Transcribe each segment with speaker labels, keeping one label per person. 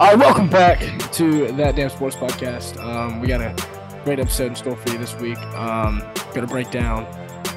Speaker 1: All right, welcome back to that damn sports podcast. Um, we got a great episode in store for you this week. Um, going to break down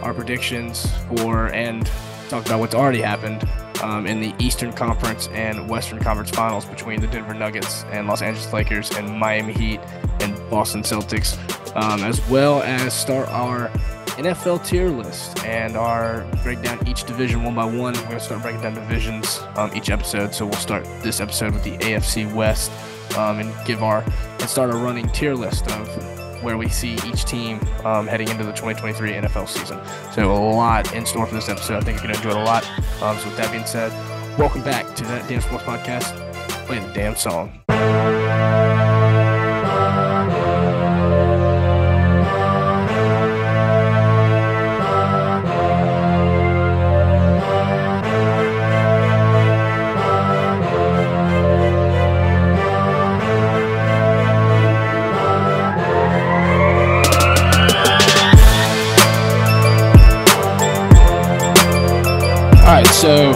Speaker 1: our predictions for and talk about what's already happened um, in the Eastern Conference and Western Conference Finals between the Denver Nuggets and Los Angeles Lakers and Miami Heat and Boston Celtics, um, as well as start our NFL tier list and our break down each division one by one. We're going to start breaking down divisions um, each episode. So we'll start this episode with the AFC West um, and give our and start a running tier list of where we see each team um, heading into the 2023 NFL season. So a lot in store for this episode. I think you're going to enjoy it a lot. Um, so with that being said, welcome back to that Damn Sports Podcast. Play the damn song. So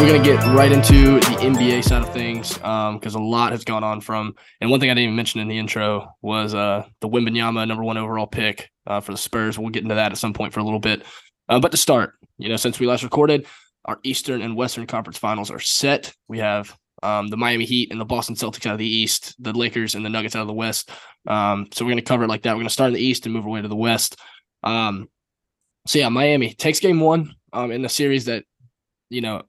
Speaker 1: we're gonna get right into the NBA side of things because a lot has gone on from. And one thing I didn't even mention in the intro was uh, the Wembanyama number one overall pick uh, for the Spurs. We'll get into that at some point for a little bit. Uh, but to start, you know, since we last recorded, our Eastern and Western Conference Finals are set. We have um, the Miami Heat and the Boston Celtics out of the East, the Lakers and the Nuggets out of the West. Um, so we're gonna cover it like that. We're gonna start in the East and move our way to the West. Um, so yeah, Miami takes game one um, in the series that you know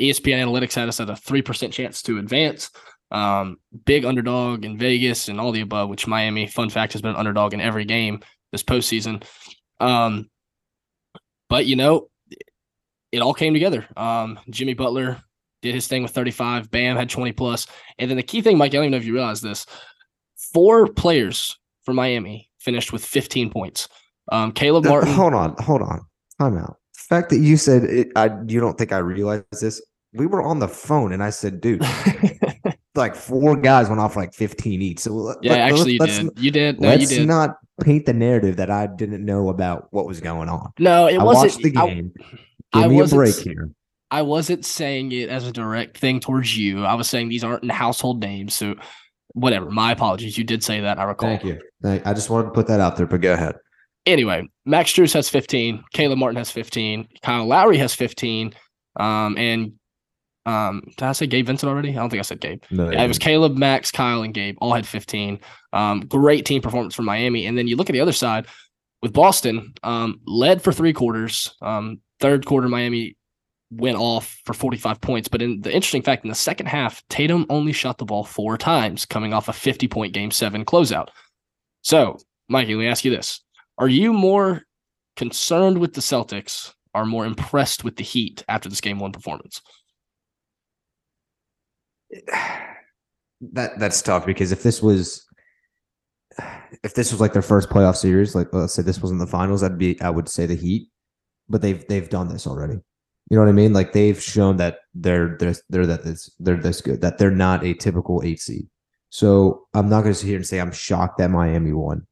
Speaker 1: ESPN Analytics had us at a three percent chance to advance. Um, big underdog in Vegas and all the above. Which Miami, fun fact, has been an underdog in every game this postseason. Um, but you know, it all came together. Um, Jimmy Butler did his thing with 35. Bam had 20 plus. And then the key thing, Mike, I don't even know if you realize this. Four players for Miami finished with 15 points. Um, Caleb
Speaker 2: Uh,
Speaker 1: Martin.
Speaker 2: Hold on, hold on. Time out. The fact that you said it, I, you don't think I realized this. We were on the phone, and I said, "Dude, like four guys went off like 15 each." So uh, let-
Speaker 1: yeah,
Speaker 2: let-
Speaker 1: actually, you
Speaker 2: let's,
Speaker 1: did. You did. No,
Speaker 2: Let's
Speaker 1: did.
Speaker 2: not paint the narrative that I didn't know about what was going on.
Speaker 1: no, it
Speaker 2: I
Speaker 1: wasn't.
Speaker 2: watched the
Speaker 1: I-
Speaker 2: game.
Speaker 1: I
Speaker 2: Give me a break here.
Speaker 1: I wasn't saying it as a direct thing towards you. I was saying these aren't household names. So, whatever. My apologies. You did say that. I recall.
Speaker 2: Thank you. Thank, I just wanted to put that out there, but go ahead.
Speaker 1: Anyway, Max Strus has 15. Caleb Martin has 15. Kyle Lowry has 15. Um, and um, did I say Gabe Vincent already? I don't think I said Gabe.
Speaker 2: No,
Speaker 1: Yeah, it was Caleb, Max, Kyle, and Gabe. All had 15. Um, great team performance from Miami. And then you look at the other side with Boston, um, led for three quarters. Um, third quarter, Miami went off for 45 points. But in the interesting fact, in the second half, Tatum only shot the ball four times, coming off a 50 point game seven closeout. So, Mikey, let me ask you this. Are you more concerned with the Celtics or more impressed with the Heat after this game one performance?
Speaker 2: that that's tough because if this was if this was like their first playoff series, like let's say this wasn't the finals, I'd be I would say the Heat, but they've they've done this already. You know what I mean? Like they've shown that they're they're they're that this they're this good that they're not a typical eight seed. So I'm not going to sit here and say I'm shocked that Miami won.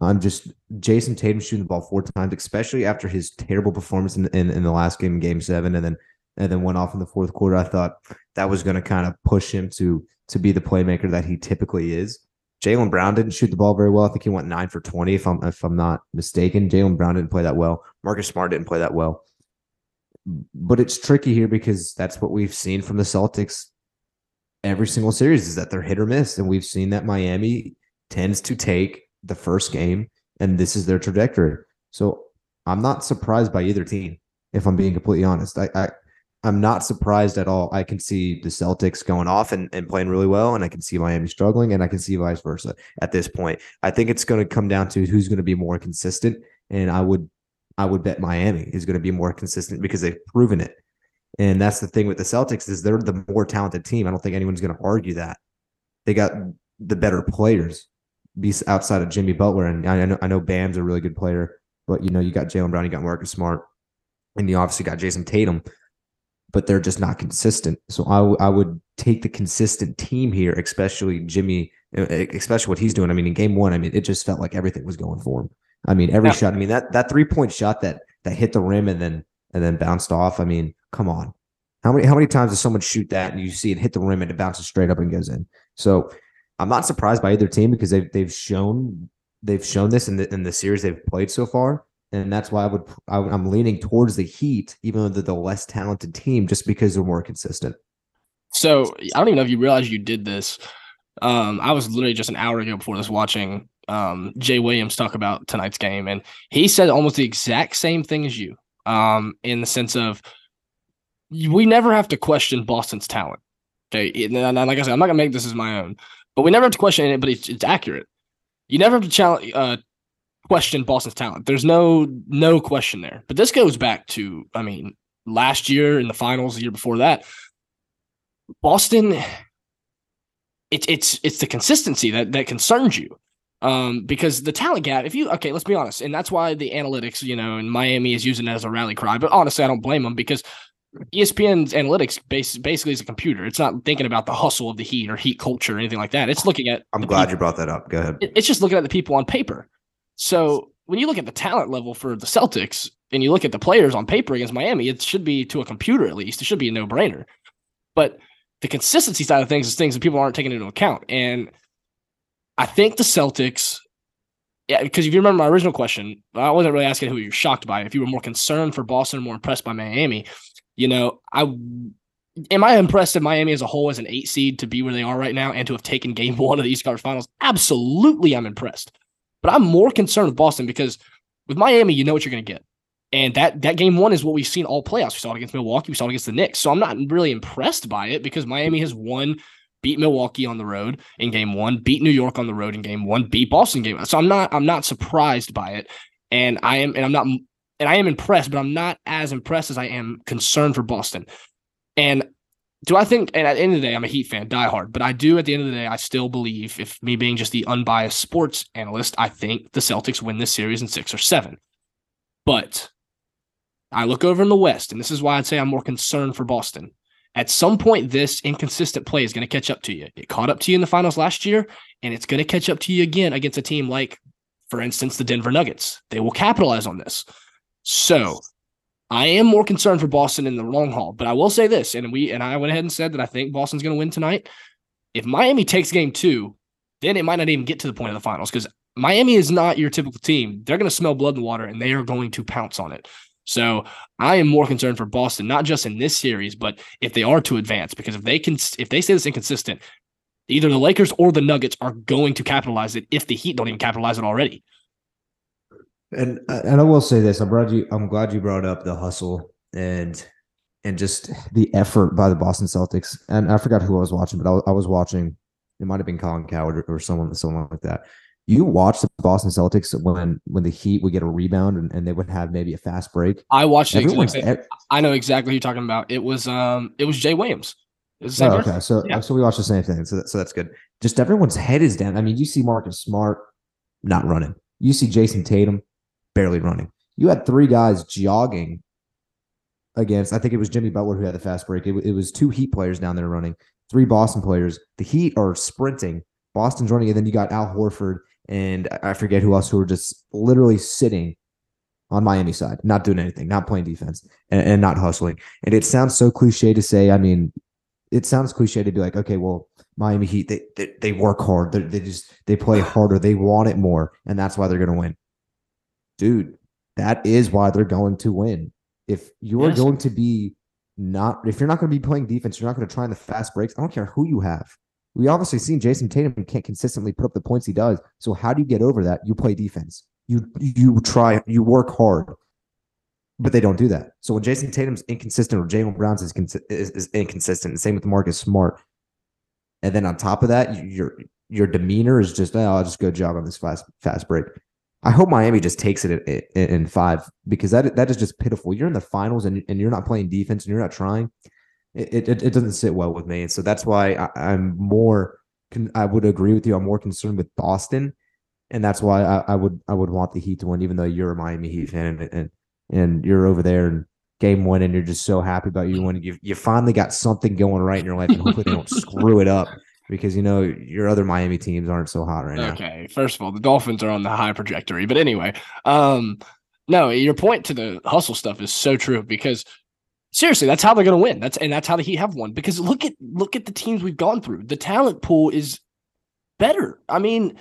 Speaker 2: I'm just Jayson Tatum shooting the ball four times, especially after his terrible performance in, in, in the last game, game seven, and then and then went off in the fourth quarter. I thought that was going to kind of push him to to be the playmaker that he typically is. Jaylen Brown didn't shoot the ball very well. I think he went nine for twenty, if I'm if I'm not mistaken. Jaylen Brown didn't play that well. Marcus Smart didn't play that well. But it's tricky here because that's what we've seen from the Celtics every single series is that they're hit or miss, and we've seen that Miami tends to take the first game, and this is their trajectory. So I'm not surprised by either team, if I'm being completely honest. I, I I'm not surprised at all. I can see the Celtics going off and, and playing really well, and I can see Miami struggling, and I can see vice versa at this point. I think it's going to come down to who's going to be more consistent, and I would I would bet Miami is going to be more consistent because they've proven it. And that's the thing with the Celtics is they're the more talented team. I don't think anyone's going to argue that. They got the better players be outside of Jimmy Butler, and I know I know Bam's a really good player, but you know you got Jaylen Brown, you got Marcus Smart, and you obviously got Jayson Tatum, but they're just not consistent. So I, w- I would take the consistent team here, especially Jimmy, especially what he's doing. I mean, in game one, I mean, it just felt like everything was going for him. I mean, every
Speaker 1: Yeah.
Speaker 2: shot. I mean, that that three point shot that that hit the rim and then and then bounced off. I mean, come on. How many how many times does someone shoot that and you see it hit the rim and it bounces straight up and goes in? So I'm not surprised by either team because they've they've shown they've shown this in the in the series they've played so far, and that's why I would I, am leaning towards the Heat, even though they're the less talented team, just because they're more consistent.
Speaker 1: So I don't even know if you realize you did this. Um, I was literally just an hour ago before this watching um, Jay Williams talk about tonight's game, and he said almost the exact same thing as you, um, in the sense of we never have to question Boston's talent. Okay, and like I said, I'm not gonna make this as my own, but we never have to question it. But it's, it's accurate. You never have to challenge, uh, question Boston's talent. There's no no question there. But this goes back to, I mean, last year in the finals, the year before that, Boston. It's it's it's the consistency that that concerns you um, because the talent gap, if you okay, let's be honest, and that's why the analytics, you know, in Miami is using it as a rally cry. But honestly, I don't blame them because ESPN's analytics base, basically is a computer. It's not thinking about the hustle of the Heat or Heat culture or anything like that. It's looking at.
Speaker 2: I'm glad people. you brought that up. Go ahead.
Speaker 1: It's just looking at the people on paper. So when you look at the talent level for the Celtics and you look at the players on paper against Miami, it should be to a computer at least. It should be a no brainer. But the consistency side of things is things that people aren't taking into account. And I think the Celtics yeah, because if you remember my original question, I wasn't really asking who you're shocked by. If you were more concerned for Boston, or more impressed by Miami, you know, I am I impressed that Miami as a whole as an eight seed to be where they are right now and to have taken game one of the East Conference Finals. Absolutely, I'm impressed. But I'm more concerned with Boston because with Miami, you know what you're going to get. And that that game one is what we've seen all playoffs. We saw it against Milwaukee, we saw it against the Knicks. So I'm not really impressed by it because Miami has won, beat Milwaukee on the road in game one, beat New York on the road in game one, beat Boston game. So I'm not I'm not surprised by it. And I am and I'm not and I am impressed, but I'm not as impressed as I am concerned for Boston. And do I think, and at the end of the day, I'm a Heat fan, diehard, but I do at the end of the day, I still believe, if me being just the unbiased sports analyst, I think the Celtics win this series in six or seven. But I look over in the West, and this is why I'd say I'm more concerned for Boston. At some point, this inconsistent play is going to catch up to you. It caught up to you in the finals last year, and it's going to catch up to you again against a team like, for instance, the Denver Nuggets. They will capitalize on this. So I am more concerned for Boston in the long haul. But I will say this, and we and I went ahead and said that I think Boston's going to win tonight. If Miami takes game two, then it might not even get to the point of the finals because Miami is not your typical team. They're going to smell blood in the water and they are going to pounce on it. So I am more concerned for Boston, not just in this series, but if they are to advance, because if they can, if they stay this inconsistent, either the Lakers or the Nuggets are going to capitalize it if the Heat don't even capitalize it already.
Speaker 2: And and I will say this: I'm glad you I'm glad you brought up the hustle and and just the effort by the Boston Celtics. And I forgot who I was watching, but I, I was watching. It might have been Colin Cowherd or, or someone someone like that. You watch the Boston Celtics when when the Heat would get a rebound and, and they would have maybe a fast break.
Speaker 1: I watched it. Exactly, I know exactly who you're talking about. It was um it was Jay Williams.
Speaker 2: Oh, okay, so yeah. so we watched the same thing. So that, so that's good. Just everyone's head is down. I mean, you see Marcus Smart not running. You see Jayson Tatum barely running. You had three guys jogging against, I think it was Jimmy Butler who had the fast break. It, it was two Heat players down there running, three Boston players. The Heat are sprinting. Boston's running, and then you got Al Horford and I forget who else who were just literally sitting on Miami side, not doing anything, not playing defense, and, and not hustling. And it sounds so cliche to say. I mean, it sounds cliche to be like, okay, well, Miami Heat, they they, they work hard, they they just they play harder, they want it more, and that's why they're going to win dude, that is why they're going to win. If you're yes. going to be not, if you're not going to be playing defense, you're not going to try in the fast breaks. I don't care who you have. We obviously seen Jayson Tatum can't consistently put up the points he does. So how do you get over that? You play defense. You you try. You work hard, but they don't do that. So when Jayson Tatum's inconsistent or Jaylen Brown's is, is, is inconsistent, the same with Marcus Smart, and then on top of that, your your demeanor is just, oh, I'll just go jog on this fast fast break. I hope Miami just takes it in, five because that that is just pitiful. You're in the finals and, and you're not playing defense and you're not trying. It, it, it doesn't sit well with me. And so that's why I, am more. I would agree with you. I'm more concerned with Boston, and that's why I, I, would I would want the Heat to win, even though you're a Miami Heat fan and and, and you're over there and game one and you're just so happy about you winning. You you finally got something going right in your life, and hopefully they don't screw it up because you know your other Miami teams aren't so hot right now.
Speaker 1: Okay, first of all, the Dolphins are on the high trajectory, but anyway, um, no, your point to the hustle stuff is so true because Seriously, that's how they're going to win. That's and that's how the Heat have won. Because look at look at the teams we've gone through. The talent pool is better. I mean,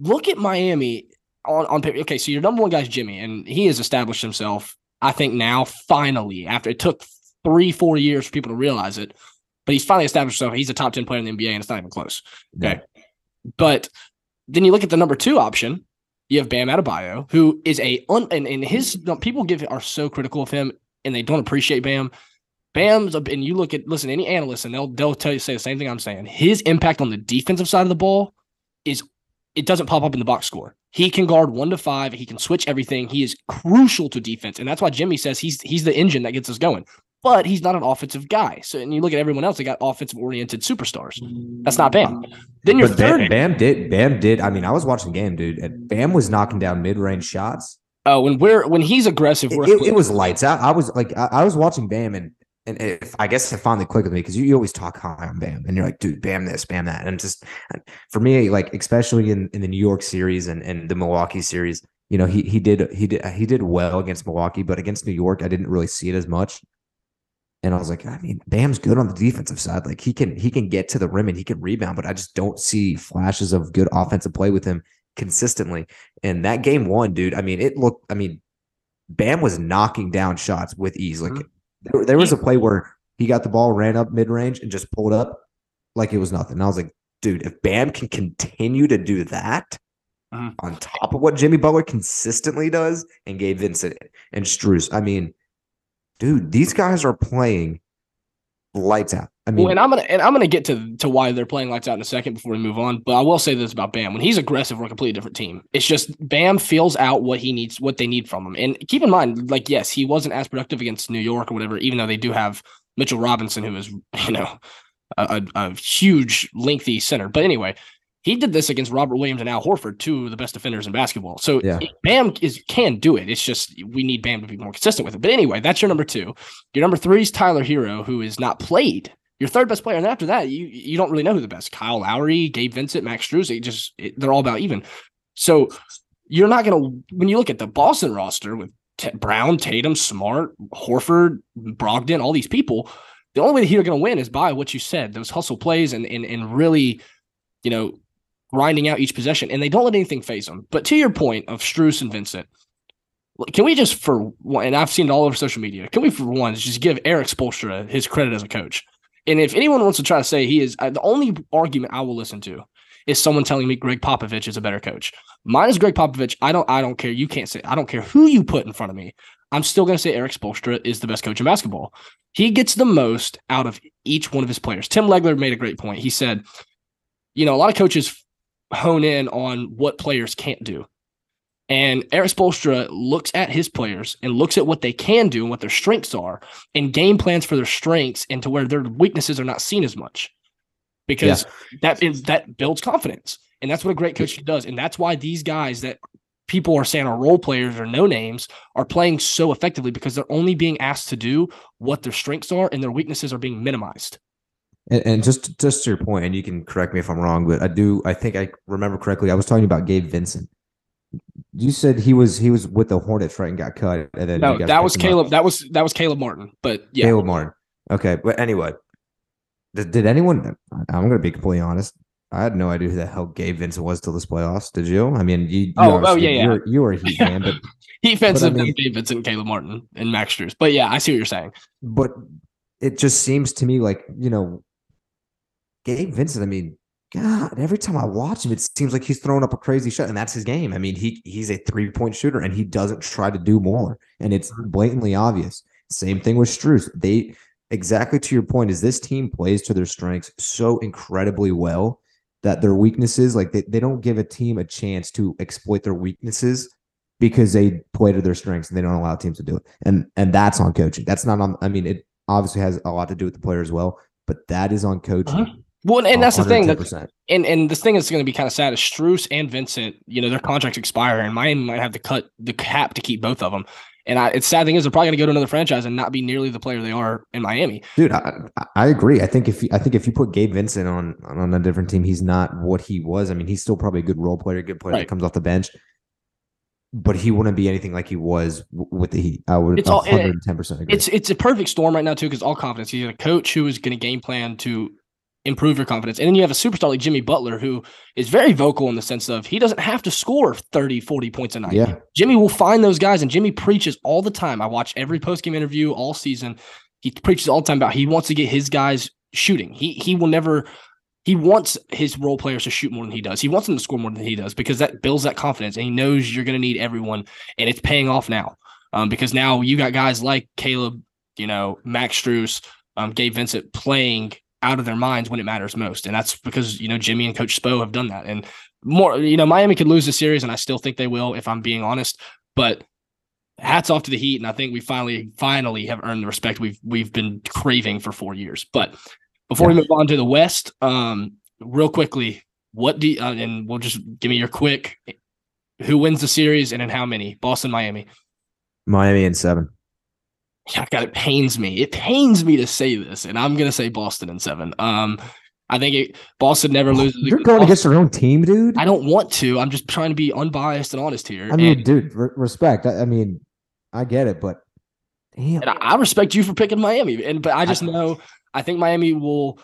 Speaker 1: look at Miami on on paper. Okay, so your number one guy is Jimmy, and he has established himself. I think now finally after it took three four years for people to realize it, but he's finally established himself. He's a top ten player in the NBA, and it's not even close. Okay, yeah. but then you look at the number two option. You have Bam Adebayo, who is a un, and, and his people give are so critical of him and they don't appreciate Bam. Bam's and you look at listen any analyst and they'll they'll tell you say the same thing I'm saying. His impact on the defensive side of the ball is it doesn't pop up in the box score. He can guard one to five. He can switch everything. He is crucial to defense, and that's why Jimmy says he's he's the engine that gets us going. But he's not an offensive guy. So, and you look at everyone else; they got offensive oriented superstars. That's not Bam. Then your third,
Speaker 2: Bam, Bam did Bam did. I mean, I was watching the game, dude. And Bam was knocking down mid range shots
Speaker 1: Oh, when we're when he's aggressive,
Speaker 2: it, it, it was lights out. I was like, I, I, was watching Bam, and and if, I guess it finally clicked with me because you, you always talk high on Bam, and you're like, dude, Bam this, Bam that, and just for me, like especially in, in the New York series and, and the Milwaukee series, you know, he he did he did he did well against Milwaukee, but against New York, I didn't really see it as much. And I was like, I mean, Bam's good on the defensive side. Like he can he can get to the rim and he can rebound, but I just don't see flashes of good offensive play with him consistently. And that game one, dude, I mean, it looked, I mean, Bam was knocking down shots with ease. Like mm-hmm. there, there, was a play where he got the ball, ran up mid range, and just pulled up like it was nothing. And I was like, dude, if Bam can continue to do that mm-hmm. on top of what Jimmy Butler consistently does and Gabe Vincent and Strus, I mean, dude, these guys are playing lights out. I mean,
Speaker 1: well, and I'm gonna and I'm gonna get to to why they're playing lights out in a second before we move on. But I will say this about Bam: when he's aggressive, we're a completely different team. It's just Bam feels out what he needs, what they need from him. And keep in mind, like, yes, he wasn't as productive against New York or whatever, even though they do have Mitchell Robinson, who is you know a, a, a huge, lengthy center. But anyway, he did this against Robert Williams and Al Horford, two of the best defenders in basketball. So yeah. Bam is can do it. It's just we need Bam to be more consistent with it. But anyway, that's your number two. Your number three is Tyler Herro, who is not played your third best player. And after that, you you don't really know who the best. Kyle Lowry, Gabe Vincent, Max Strus. It just it, they're all about even. So you're not gonna when you look at the Boston roster with T- Brown, Tatum, Smart, Horford, Brogdon, all these people. The only way Heat are going to win is by what you said, those hustle plays and, and and really, you know, grinding out each possession. And they don't let anything phase them. But to your point of Strus and Vincent, can we just for one, and I've seen it all over social media, can we for once just give Erik Spoelstra his credit as a coach? And if anyone wants to try to say he is, uh, the only argument I will listen to is someone telling me Gregg Popovich is a better coach. Mine is Gregg Popovich. I don't. I don't care. You can't say. I don't care who you put in front of me. I'm still going to say Erik Spoelstra is the best coach in basketball. He gets the most out of each one of his players. Tim Legler made a great point. He said, you know, a lot of coaches hone in on what players can't do. And Erik Spoelstra looks at his players and looks at what they can do and what their strengths are and game plans for their strengths and to where their weaknesses are not seen as much because yeah. that is that builds confidence. And that's what a great coach does. And that's why these guys that people are saying are role players or no names are playing so effectively because they're only being asked to do what their strengths are and their weaknesses are being minimized.
Speaker 2: And, and, just just to your point, and you can correct me if I'm wrong, but I do I think I remember correctly. I was talking about Gabe Vincent, you said he was he was with the Hornets right and got cut, and then
Speaker 1: no, that was Caleb. Up. That was that was Caleb Martin. But yeah,
Speaker 2: Caleb Martin. Okay, but anyway, did, did anyone? I'm going to be completely honest. I had no idea who the hell Gabe Vincent was till this playoffs. Did you? I mean, you. you
Speaker 1: oh, oh yeah, yeah.
Speaker 2: You're, you were a Heat fan, but
Speaker 1: Heat fans have I mean, Gabe Vincent, Caleb Martin, and Max Strus. But yeah, I see what you're saying.
Speaker 2: But it just seems to me like you know, Gabe Vincent. I mean, God, every time I watch him, it seems like he's throwing up a crazy shot, and that's his game. I mean, he he's a three point shooter, and he doesn't try to do more, and it's mm-hmm. blatantly obvious. Same thing with Strus. They exactly to your point is this team plays to their strengths so incredibly well that their weaknesses, like they, they don't give a team a chance to exploit their weaknesses because they play to their strengths and they don't allow teams to do it. And and that's on coaching. That's not on. I mean, it obviously has a lot to do with the player as well, but that is on coaching. Uh-huh
Speaker 1: well, and that's the thing. That, and and this thing is going to be kind of sad is Strus and Vincent. You know, their contracts expire, and Miami might have to cut the cap to keep both of them. And I, it's sad thing is they're probably going to go to another franchise and not be nearly the player they are in Miami.
Speaker 2: Dude, I, I agree. I think if you, I think if you put Gabe Vincent on on a different team, he's not what he was. I mean, he's still probably a good role player, good player right. that comes off the bench. but he wouldn't be anything like he was with the Heat. I would
Speaker 1: It's all-
Speaker 2: 110% agree.
Speaker 1: It's it's a perfect storm right now too, because all confidence. He's a coach who is going to game plan to improve your confidence. And then you have a superstar like Jimmy Butler who is very vocal in the sense of he doesn't have to score 30, 40 points a night.
Speaker 2: yeah.
Speaker 1: Jimmy will find those guys, and Jimmy preaches all the time. I watch every post game interview all season. He preaches all the time about he wants to get his guys shooting. He he will never. He wants his role players to shoot more than he does. He wants them to score more than he does because that builds that confidence, and he knows you're going to need everyone, and it's paying off now. Um, because now you got guys like Caleb, you know, Max Strus, um, Gabe Vincent playing out of their minds when it matters most, and that's because you know Jimmy and Coach Spo have done that. And more, you know, Miami could lose the series, and I still think they will, if I'm being honest. But hats off to the Heat, and I think we finally, finally have earned the respect we've we've been craving for four years. But before we move on to the West, um, real quickly, what do you, uh, and we'll just give me your quick who wins the series and in how many? Boston, Miami.
Speaker 2: Miami in seven.
Speaker 1: Yeah, God, it pains me. It pains me to say this, and I'm gonna say Boston in seven. Um, I think it, Boston never loses.
Speaker 2: You're going against your own team, dude.
Speaker 1: I don't want to. I'm just trying to be unbiased and honest here.
Speaker 2: I mean,
Speaker 1: and,
Speaker 2: dude, re- respect. I, I mean, I get it, but damn.
Speaker 1: and I, I respect you for picking Miami. And but I just
Speaker 2: I-
Speaker 1: know I think Miami will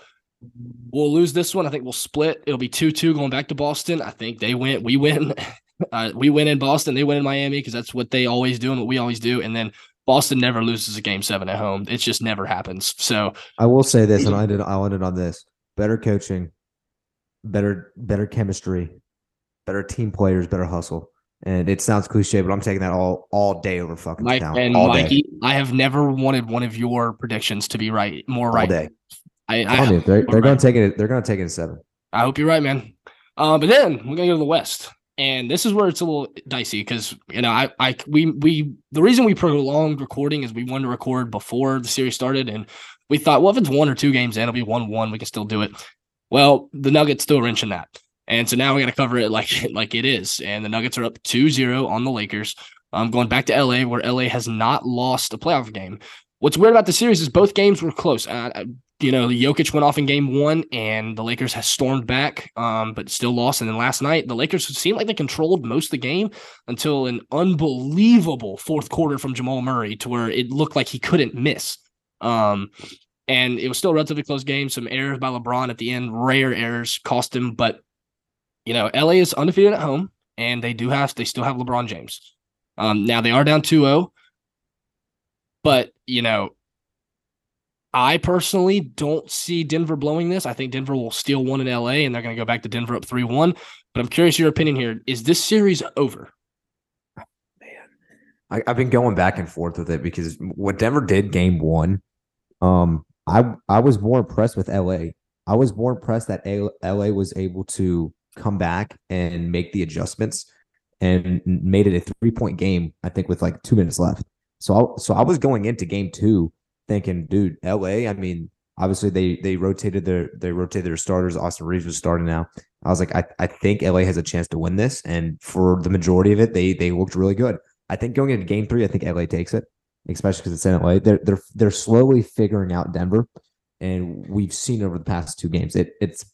Speaker 1: will lose this one. I think we'll split. It'll be two two going back to Boston. I think they win. We win. Uh, we win in Boston. They win in Miami because that's what they always do and what we always do. And then Boston never loses a game seven at home. It just never happens. So
Speaker 2: I will say this, and I ended. I'll end it on this: better coaching, better better chemistry, better team players, better hustle. And it sounds cliche, but I'm taking that all all day over fucking
Speaker 1: Mike
Speaker 2: talent.
Speaker 1: and
Speaker 2: all day,
Speaker 1: I have never wanted one of your predictions to be right, more
Speaker 2: all
Speaker 1: right.
Speaker 2: day.
Speaker 1: I, I,
Speaker 2: you, they're, they're
Speaker 1: Right.
Speaker 2: going to take it. They're going to take it in seven.
Speaker 1: I hope you're right, man. Uh, but then we're gonna go to the West, and this is where it's a little dicey because you know I I we we the reason we prolonged recording is we wanted to record before the series started, and we thought, well, if it's one or two games in, it'll be one one, we can still do it. Well, the Nuggets still wrenching that, and so now we got to cover it like like it is, and the Nuggets are up 2-0 on the Lakers. I'm um, going back to LA, where LA has not lost a playoff game. What's weird about the series is both games were close. Uh, you know, Jokic went off in game one and the Lakers has stormed back, um, but still lost. And then last night, the Lakers seemed like they controlled most of the game until an unbelievable fourth quarter from Jamal Murray to where it looked like he couldn't miss. Um, and it was still a relatively close game. Some errors by LeBron at the end, rare errors cost him. But, you know, LA is undefeated at home and they do have, they still have LeBron James. Um, now they are down 2 0. But, you know, I personally don't see Denver blowing this. I think Denver will steal one in LA and they're going to go back to Denver up 3 1. But I'm curious your opinion here. Is this series over?
Speaker 2: I, I've been going back and forth with it because what Denver did game one, um, I I was more impressed with LA. I was more impressed that A- LA was able to come back and make the adjustments and made it a three point game. I think with like two minutes left. So I, so I was going into game two thinking, dude, LA. I mean, obviously they they rotated their they rotated their starters. Austin Reaves was starting now. I was like, I, I think LA has a chance to win this, and for the majority of it, they they looked really good. I think going into game three, I think LA takes it, especially because it's in LA. They're they're they're slowly figuring out Denver, and we've seen over the past two games. It it's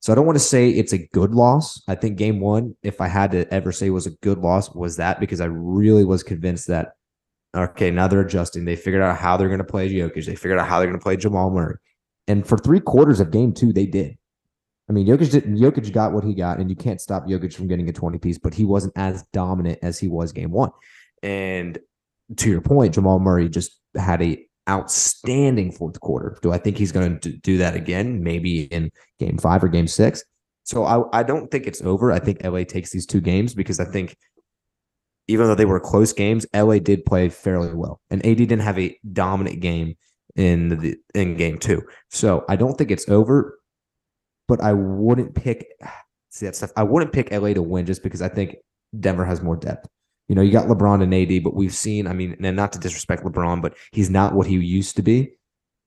Speaker 2: so I don't want to say it's a good loss. I think game one, if I had to ever say was a good loss, was that because I really was convinced that okay, now they're adjusting. They figured out how they're going to play Jokic. They figured out how they're going to play Jamal Murray, and for three quarters of game two, they did. I mean, Jokic didn't. Jokic got what he got, and you can't stop Jokic from getting a 20 piece, but he wasn't as dominant as he was game one. And to your point, Jamal Murray just had a outstanding fourth quarter. Do I think he's going to do that again? Maybe in game five or game six. So I, I don't think it's over. I think LA takes these two games because I think even though they were close games, LA did play fairly well, and AD didn't have a dominant game in the in game two. So I don't think it's over, but I wouldn't pick see that stuff. I wouldn't pick LA to win just because I think Denver has more depth. You know, you got LeBron and AD, but we've seen, I mean, and not to disrespect LeBron, but he's not what he used to be.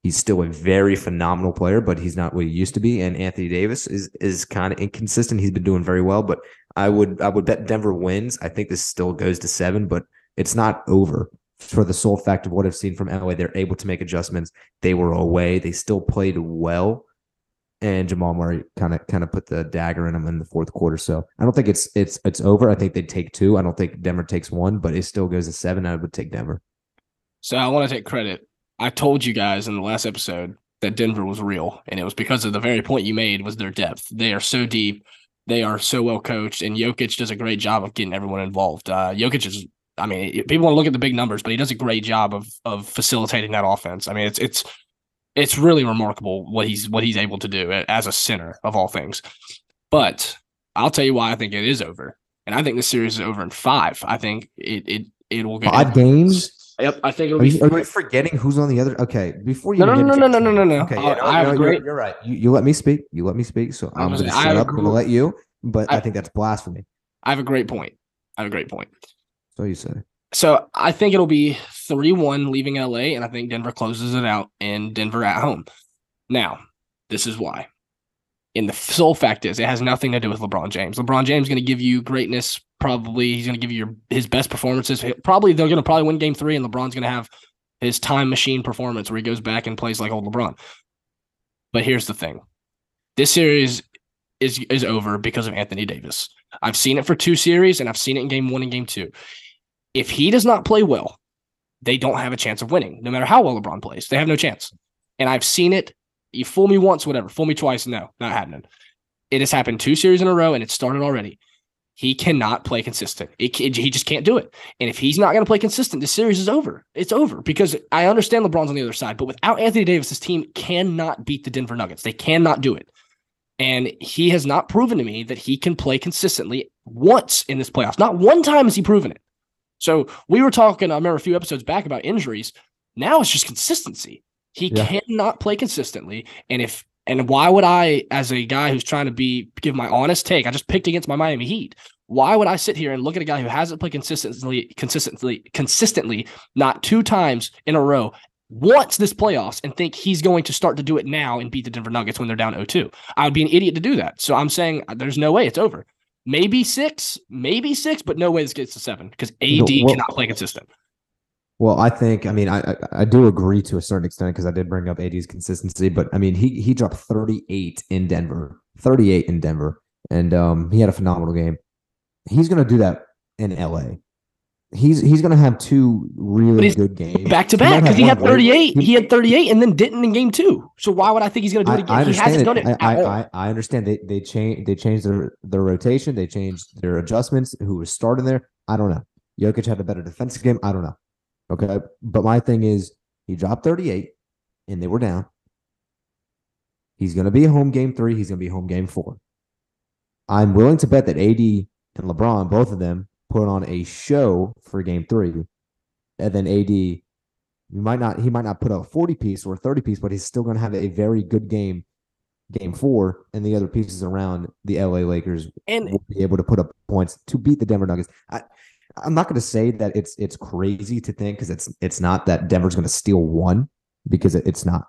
Speaker 2: He's still a very phenomenal player, but he's not what he used to be. And Anthony Davis is is kind of inconsistent. He's been doing very well, but I would I would bet Denver wins. I think this still goes to seven, but it's not over for the sole fact of what I've seen from LA. They're able to make adjustments. They were away. They still played well. and Jamal Murray kind of kind of put the dagger in them in the fourth quarter. So I don't think it's it's it's over. I think they take two. I don't think Denver takes one, but it still goes to seven. I would take Denver.
Speaker 1: So I want to take credit. I told you guys in the last episode that Denver was real, and it was because of the very point you made was their depth. They are so deep, they are so well coached, and Jokic does a great job of getting everyone involved. Uh, Jokic is, I mean, people want to look at the big numbers, but he does a great job of of facilitating that offense. I mean, it's it's it's really remarkable what he's what he's able to do as a center of all things. But I'll tell you why I think it is over, and I think the series is over in five. I think it it it will
Speaker 2: go five games.
Speaker 1: Yep, I think it'll
Speaker 2: are
Speaker 1: be.
Speaker 2: You, are you forgetting who's on the other? Okay, before you.
Speaker 1: No, no, no, no, no, no, no, no.
Speaker 2: Okay, uh, yeah, I, have great. You're, you're, right. You, you let me speak. You let me speak. So I'm going to shut up. I'm going to let you. But I, I, think that's blasphemy.
Speaker 1: I have a great point. I have a great point.
Speaker 2: So you say.
Speaker 1: So I think it'll be three one leaving LA, and I think Denver closes it out in Denver at home. Now, this is why. And the sole fact is, it has nothing to do with LeBron James. LeBron James is going to give you greatness. Probably, he's going to give you your, his best performances. Probably, they're going to probably win Game Three, and LeBron's going to have his time machine performance where he goes back and plays like old LeBron. But here's the thing: this series is is over because of Anthony Davis. I've seen it for two series, and I've seen it in Game One and Game Two. If he does not play well, they don't have a chance of winning. No matter how well LeBron plays, they have no chance. And I've seen it you fool me once, whatever. Fool me twice, no, not happening. It has happened two series in a row, and it started already. He cannot play consistent. It, it, he just can't do it. And if he's not going to play consistent, this series is over. It's over because I understand LeBron's on the other side, but without Anthony Davis, this team cannot beat the Denver Nuggets. They cannot do it. And he has not proven to me that he can play consistently once in this playoffs. Not one time has he proven it. So we were talking, I remember a few episodes back about injuries. Now it's just consistency. He yeah. cannot play consistently. And if and why would I, as a guy who's trying to be give my honest take, I just picked against my Miami Heat. Why would I sit here and look at a guy who hasn't played consistently, consistently, consistently, not two times in a row, once this playoffs, and think he's going to start to do it now and beat the Denver Nuggets when they're down 0-2? I would be an idiot to do that. So I'm saying uh, there's no way it's over. Maybe six, maybe six, but no way this gets to seven because AD well, cannot play consistent.
Speaker 2: Well, I think I mean I I, do agree to a certain extent because I did bring up AD's consistency, but I mean he he dropped 38 in Denver, 38 in Denver, and um he had a phenomenal game. He's gonna do that in LA. He's he's gonna have two really good games
Speaker 1: back to back because he had 38. He, he, had 38 and then didn't in game two. So why would I think he's gonna do it again? I, I he hasn't it. done it.
Speaker 2: I, I, I, understand they they change they changed their their rotation, they changed their adjustments. Who was starting there? I don't know. Jokic had a better defensive game. I don't know. Okay. But my thing is, he dropped 38 and they were down. He's going to be home game three. He's going to be home game four. I'm willing to bet that AD and LeBron, both of them, put on a show for game three. And then AD, you might not, he might not put a 40 piece or a 30 piece, but he's still going to have a very good game, game four. And the other pieces around the LA Lakers and, will be able to put up points to beat the Denver Nuggets. I, I'm not going to say that it's it's crazy to think because it's it's not that Denver's going to steal one because it, it's not.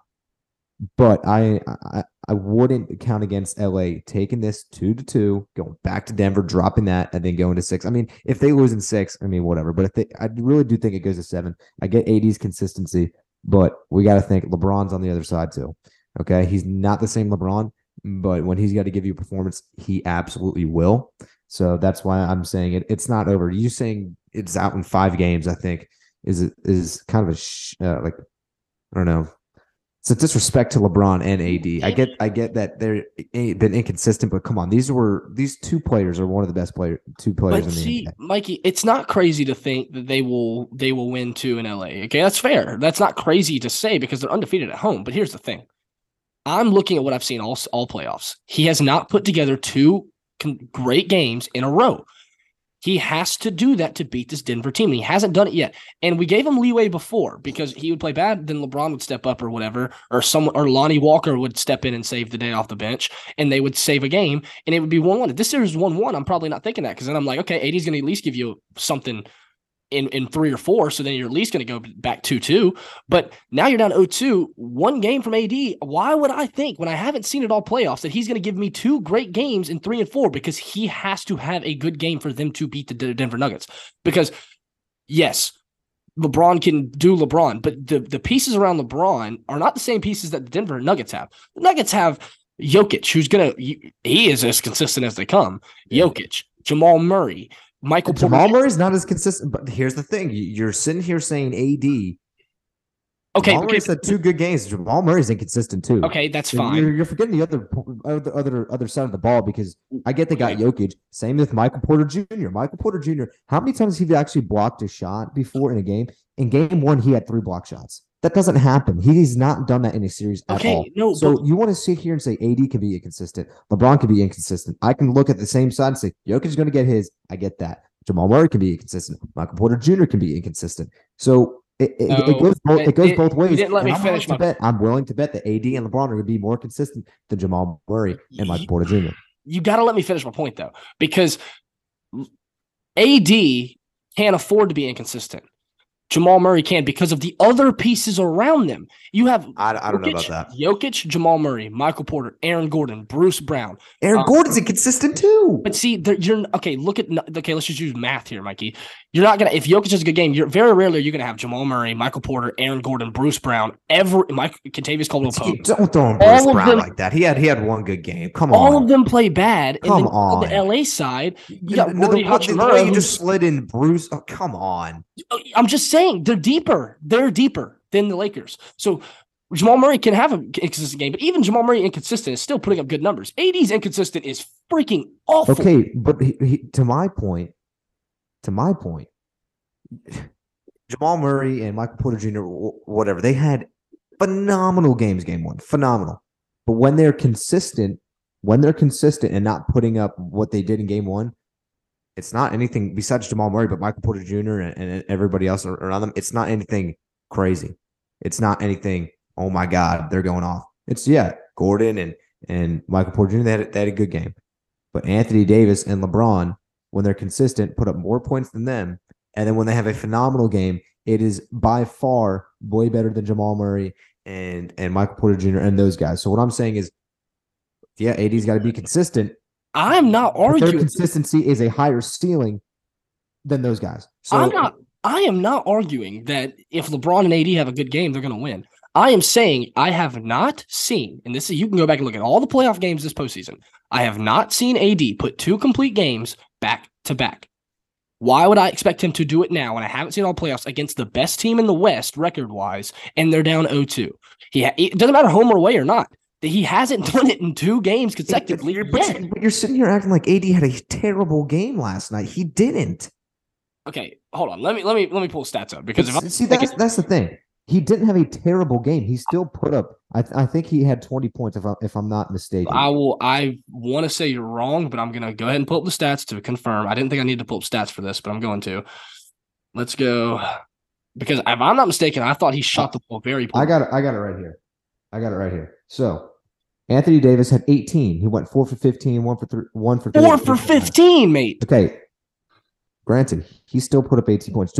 Speaker 2: But I, I I wouldn't count against LA taking this two to two, going back to Denver, dropping that, and then going to six. I mean, if they lose in six, I mean whatever. But if they, I really do think it goes to seven. I get AD's consistency, but we got to think LeBron's on the other side too. Okay, he's not the same LeBron, but when he's got to give you a performance, he absolutely will. So that's why I'm saying it. It's not over. You saying it's out in five games, I think, is is kind of a sh- uh, like I don't know. It's a disrespect to LeBron and AD. I get I get that they're been inconsistent, but come on, these were these two players are one of the best player two players but in the see, NBA.
Speaker 1: Mikey, it's not crazy to think that they will they will win two in LA. Okay, that's fair. That's not crazy to say because they're undefeated at home. But here's the thing. I'm looking at what I've seen all all playoffs. He has not put together two great games in a row. He has to do that to beat this Denver team. And he hasn't done it yet. And we gave him leeway before because he would play bad, then LeBron would step up or whatever, or someone or Lonnie Walker would step in and save the day off the bench, and they would save a game, and it would be one one. If this series is one one, I'm probably not thinking that because then I'm like, okay, AD's gonna at least give you something in, in three or four. So then you're at least going to go back 2 2. But now you're down 0 2, one game from AD. Why would I think, when I haven't seen it all playoffs, that he's going to give me two great games in three and four? Because he has to have a good game for them to beat the Denver Nuggets. Because, yes, LeBron can do LeBron, but the, the pieces around LeBron are not the same pieces that the Denver Nuggets have. The Nuggets have Jokic, who's gonna he is as consistent as they come. Jokic, Jamal Murray, Michael Porter
Speaker 2: Jamal Murray's not as consistent, but here's the thing: you're sitting here saying AD.
Speaker 1: Okay,
Speaker 2: Jamal
Speaker 1: okay.
Speaker 2: Had two good games. Jamal Murray's inconsistent too.
Speaker 1: Okay, that's fine.
Speaker 2: You're, you're forgetting the other, other other other side of the ball because I get they got
Speaker 1: Okay.
Speaker 2: Jokic. Same with Michael Porter Jr. Michael Porter Jr. How many times have he actually blocked a shot before in a game? In game one, he had three block shots. That doesn't happen. He's not done that in a series at
Speaker 1: Okay,
Speaker 2: all.
Speaker 1: no,
Speaker 2: So
Speaker 1: but-
Speaker 2: you want to sit here and say AD can be inconsistent, LeBron can be inconsistent. I can look at the same side and say Jokic is going to get his. I get that. Jamal Murray can be inconsistent. Michael Porter Jr. can be inconsistent. So it, it,
Speaker 1: No,
Speaker 2: it goes both.
Speaker 1: it-
Speaker 2: It, goes both ways.
Speaker 1: didn't let me
Speaker 2: I'm
Speaker 1: finish my-
Speaker 2: bet. I'm willing to bet that AD and LeBron are going to be more consistent than Jamal Murray and Michael Porter Jr.
Speaker 1: you got to let me finish my point though, because AD can't afford to be inconsistent. Jamal Murray can because of the other pieces around them. You have
Speaker 2: I, I don't know about that.
Speaker 1: Jokic, Jamal Murray, Michael Porter, Aaron Gordon, Bruce Brown.
Speaker 2: Aaron
Speaker 1: Um,
Speaker 2: Gordon's inconsistent too.
Speaker 1: But see, you're okay. Look at okay. Let's just use math here, Mikey. You're not gonna if Jokic has a good game. You're very rarely you're gonna have Jamal Murray, Michael Porter, Aaron Gordon, Bruce Brown, every Mike Kentavious Caldwell Pope.
Speaker 2: don't throw him Bruce
Speaker 1: of
Speaker 2: Brown
Speaker 1: them-
Speaker 2: like that. He had he had one good game. Come on, All
Speaker 1: of them play bad.
Speaker 2: Come
Speaker 1: then on the. LA side,
Speaker 2: You
Speaker 1: got
Speaker 2: the,
Speaker 1: Rui
Speaker 2: the, the way you just slid in Bruce. Oh, come on.
Speaker 1: I'm just saying they're deeper. They're deeper than the Lakers. So Jamal Murray can have an inconsistent game, but even Jamal Murray inconsistent is still putting up good numbers. AD's inconsistent is freaking awful.
Speaker 2: Okay, but he, he, to my point, to my point, Jamal Murray and Michael Porter Jr. Whatever they had phenomenal games. Game one, phenomenal. But when they're consistent, when they're consistent and not putting up what they did in game one, it's not anything besides Jamal Murray, but Michael Porter Jr. and, and everybody else around them. It's not anything crazy. It's not anything. Oh my God, they're going off. It's yeah, Gordon and and Michael Porter Jr. They had, they had a good game. But Anthony Davis and LeBron, when they're consistent, put up more points than them. And then when they have a phenomenal game, it is by far way better than Jamal Murray and and Michael Porter Jr. and those guys. So what I'm saying is, yeah, AD's got to be consistent.
Speaker 1: I'm not
Speaker 2: But their
Speaker 1: arguing.
Speaker 2: consistency is a higher ceiling than those guys. So
Speaker 1: I'm not. I am not arguing that if LeBron and AD have a good game, they're going to win. I am saying I have not seen, and this is you can go back and look at all the playoff games this postseason. I have not seen AD put two complete games back to back. Why would I expect him to do it now when I haven't seen all playoffs against the best team in the West record wise, and they're down 0-2? He ha- it doesn't matter home or away or not. That He hasn't done it in two games consecutively
Speaker 2: You're- but,
Speaker 1: yet.
Speaker 2: you're, but you're sitting here acting like AD had a terrible game last night. He didn't.
Speaker 1: Okay, hold on. Let me let me let me pull stats up because if
Speaker 2: see that's that's the thing. He didn't have a terrible game. He still put up. I, th- I think he had 20 points if I, if I'm not mistaken.
Speaker 1: I will. I want to say you're wrong, but I'm gonna go ahead and pull up the stats to confirm. I didn't think I needed to pull up stats for this, but I'm going to. Let's go because if I'm not mistaken, I thought he shot the ball very.
Speaker 2: I got it. I got it right here. I got it right here. So Anthony Davis had 18. He went four for 15, one for three, one for three.
Speaker 1: four for fifteen, mate.
Speaker 2: Okay. Granted, he still put up 18 points.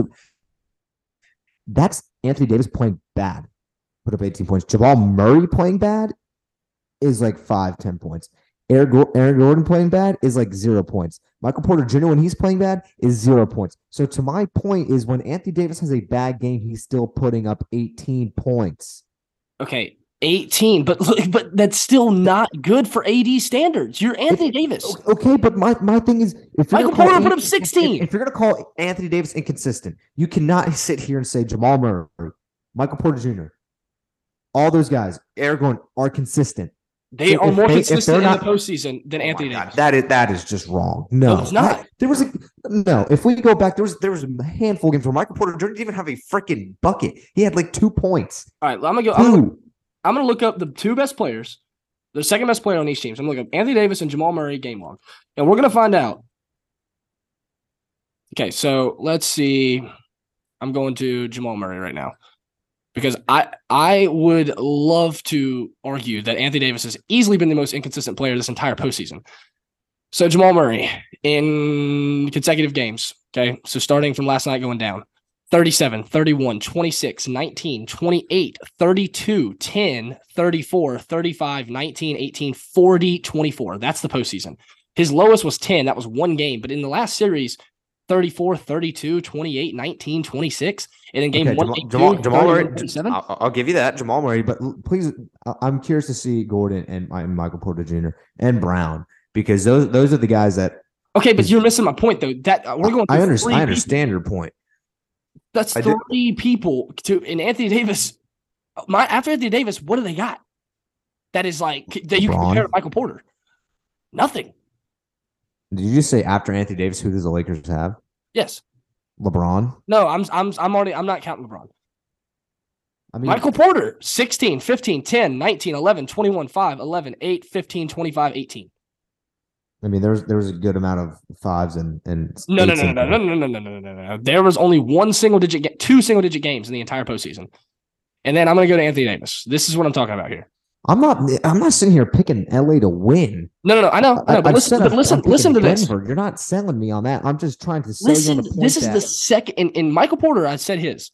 Speaker 2: That's Anthony Davis playing bad. Put up 18 points. Jamal Murray playing bad is like five, 10 points. Aaron Aaron Gordon playing bad is like zero points. Michael Porter Jr. when he's playing bad is zero points. So to my point is when Anthony Davis has a bad game, he's still putting up 18 points.
Speaker 1: Okay, eighteen, but but that's still not good for AD standards. You're Anthony Davis.
Speaker 2: Okay, but my, my thing is, if
Speaker 1: Michael Porter put up 16.
Speaker 2: If, if you're gonna call Anthony Davis inconsistent, you cannot sit here and say Jamal Murray, Michael Porter Jr., all those guys, Gordon, are consistent.
Speaker 1: They
Speaker 2: So
Speaker 1: are more
Speaker 2: they-
Speaker 1: consistent in
Speaker 2: not-
Speaker 1: the postseason than
Speaker 2: Oh
Speaker 1: Anthony
Speaker 2: God,
Speaker 1: Davis.
Speaker 2: that is that is just wrong. No,
Speaker 1: No, it's not.
Speaker 2: I- there was a no. If we go back, there was there was a handful of games where Michael Porter Jr. didn't even have a freaking bucket. He had like two points.
Speaker 1: All right, well, I'm gonna go. I'm. I'm gonna look up the two best players, the second best player on each team. I'm gonna look up Anthony Davis and Jamal Murray game log, and we're gonna find out. Okay, so let's see. I'm going to Jamal Murray right now because I I would love to argue that Anthony Davis has easily been the most inconsistent player this entire postseason. So Jamal Murray in consecutive games. Okay, so starting from last night going down. 37, 31, 26, 19, 28, 32, 10, 34, 35, 19, 18, 40, 24. That's the postseason. His lowest was 10. That was one game. But in the last series, 34, 32, 28, 19, 26. And in game
Speaker 2: Okay,
Speaker 1: one,
Speaker 2: Jamal, Jamal,
Speaker 1: two,
Speaker 2: Jamal
Speaker 1: 31,
Speaker 2: Murray.
Speaker 1: 27.
Speaker 2: I'll, I'll give you that, Jamal Murray. But please, I'm curious to see Gordon and, and Michael Porter Jr. and Brown because those those are the guys that
Speaker 1: Okay, but you're missing my point though. That uh, we're going.
Speaker 2: I understand. I understand your point.
Speaker 1: That's
Speaker 2: I did-
Speaker 1: three people to and Anthony Davis. My after Anthony Davis, what do they got? That is like that you can
Speaker 2: LeBron.
Speaker 1: compare to Michael Porter. Nothing.
Speaker 2: Did you just say after Anthony Davis, who does the Lakers have?
Speaker 1: Yes.
Speaker 2: LeBron.
Speaker 1: No, I'm I'm I'm already I'm not counting LeBron.
Speaker 2: I mean,
Speaker 1: Michael Porter, 16, 15, 10, 19, 11, 21, 5, 11, 8, 15, 25, 18.
Speaker 2: I mean, there was there was a good amount of fives and and
Speaker 1: No, no, no, no, no, no, no, no, no, no, no, no. There was only one single digit, two single digit games in the entire postseason. And then I'm going to go to Anthony Davis. This is what I'm talking about here.
Speaker 2: I'm not. I'm not sitting here picking LA to win.
Speaker 1: No, no, no. I know, I know
Speaker 2: I-
Speaker 1: but listen, but listen,
Speaker 2: I'm
Speaker 1: listen to this.
Speaker 2: You're not selling me on that. I'm just trying to sell you
Speaker 1: Listen,
Speaker 2: point
Speaker 1: this is
Speaker 2: that
Speaker 1: the second. In, in Michael Porter, I said his.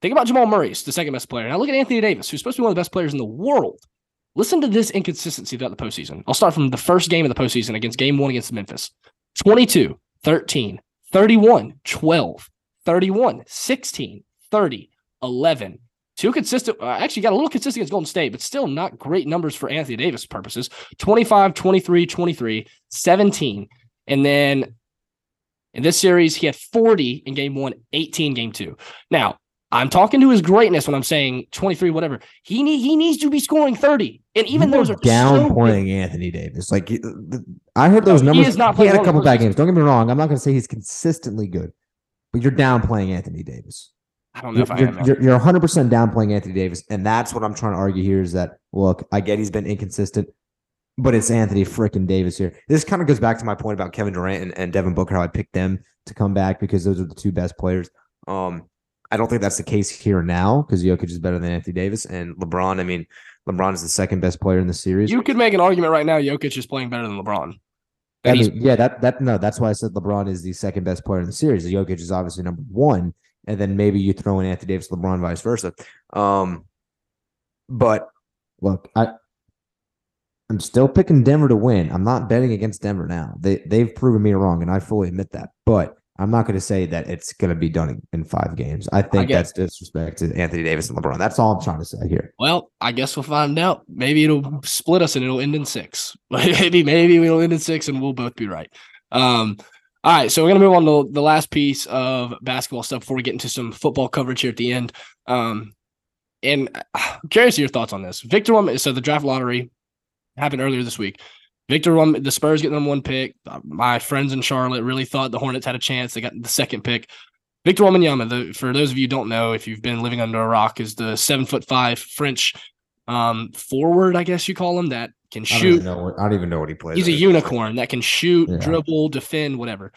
Speaker 1: Think about Jamal Murray's the second best player. Now look at Anthony Davis, who's supposed to be one of the best players in the world. Listen to this inconsistency throughout the postseason. I'll start from the first game of the postseason against game one against Memphis 22, 13, 31, 12, 31, 16, 30, 11. Two consistent, uh, actually got a little consistent against Golden State, but still not great numbers for Anthony Davis purposes 25, 23, 23, 17. And then in this series, he had 40 in game one, 18 game two. Now, I'm talking to his greatness when I'm saying 23, whatever. He need he needs to be scoring 30. And even those
Speaker 2: are
Speaker 1: are so
Speaker 2: downplaying Anthony Davis. Like I heard those
Speaker 1: No, he
Speaker 2: numbers.
Speaker 1: is not
Speaker 2: he had
Speaker 1: playing
Speaker 2: a couple bad games. Don't get me wrong. I'm not going to say he's consistently good, but you're downplaying Anthony Davis.
Speaker 1: I don't know
Speaker 2: You're,
Speaker 1: if I am.
Speaker 2: you're, you're 100% downplaying Anthony Davis. And that's what I'm trying to argue here is that, look, I get he's been inconsistent, but it's Anthony freaking Davis here. This kind of goes back to my point about Kevin Durant and, and Devin Booker, how I picked them to come back because those are the two best players. Um, I don't think that's the case here now because Jokic is better than Anthony Davis. And LeBron, I mean, LeBron is the second best player in the series.
Speaker 1: You could make an argument right now Jokic is playing better than LeBron.
Speaker 2: I mean, yeah, that that no, that's why I said LeBron is the second best player in the series. Jokic is obviously number one, and then maybe you throw in Anthony Davis, LeBron, vice versa. Um, but look, I I'm still picking Denver to win. I'm not betting against Denver now. They they've proven me wrong, and I fully admit that. But I'm not going to say that it's going to be done in, five games. I think
Speaker 1: get
Speaker 2: that's disrespect to Anthony Davis and LeBron. That's all I'm trying to say here.
Speaker 1: well, I guess we'll find out. Maybe it'll split us and it'll end in six. maybe, maybe we'll end in six and we'll both be right. Um, all right, so we're gonna move on to the last piece of basketball stuff before we get into some football coverage here at the end. Um, and I'm curious your thoughts on this. Victor. So the draft lottery happened earlier this week. Victor won. The Spurs get them one pick. Uh, My friends in Charlotte really thought the Hornets had a chance. They got the second pick. Victor Wembanyama, the, for those of you who don't know, if you've been living under a rock, is the seven foot five French um, forward, I guess you call him, that can
Speaker 2: I don't,
Speaker 1: shoot.
Speaker 2: even know what, I don't even know what he plays.
Speaker 1: He's a unicorn that can shoot,
Speaker 2: Yeah.
Speaker 1: dribble, defend, whatever.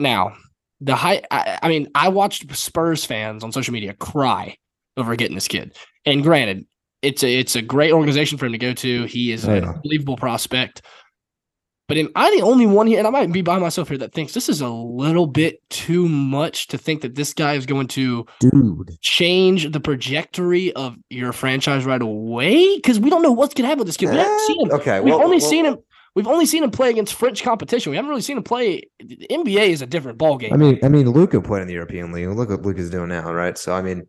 Speaker 1: Now, the high, I, I mean, I watched Spurs fans on social media cry over getting this kid. And granted, it's a it's a great organization for him to go to. He is
Speaker 2: Oh,
Speaker 1: an
Speaker 2: yeah.
Speaker 1: unbelievable prospect. But am I the only one here, and I might be by myself here, that thinks this is a little bit too much to think that this guy is going to
Speaker 2: dude.
Speaker 1: change the trajectory of your franchise right away? Because we don't know what's going to happen with this kid. We haven't seen him eh,
Speaker 2: Okay,
Speaker 1: We've
Speaker 2: well-
Speaker 1: only
Speaker 2: well-
Speaker 1: seen him. We've only seen him play against French competition. We haven't really seen him play. The NBA is a different ballgame.
Speaker 2: I mean, I mean, Luka played in the European League. Look what Luka's doing now, right? So, I mean,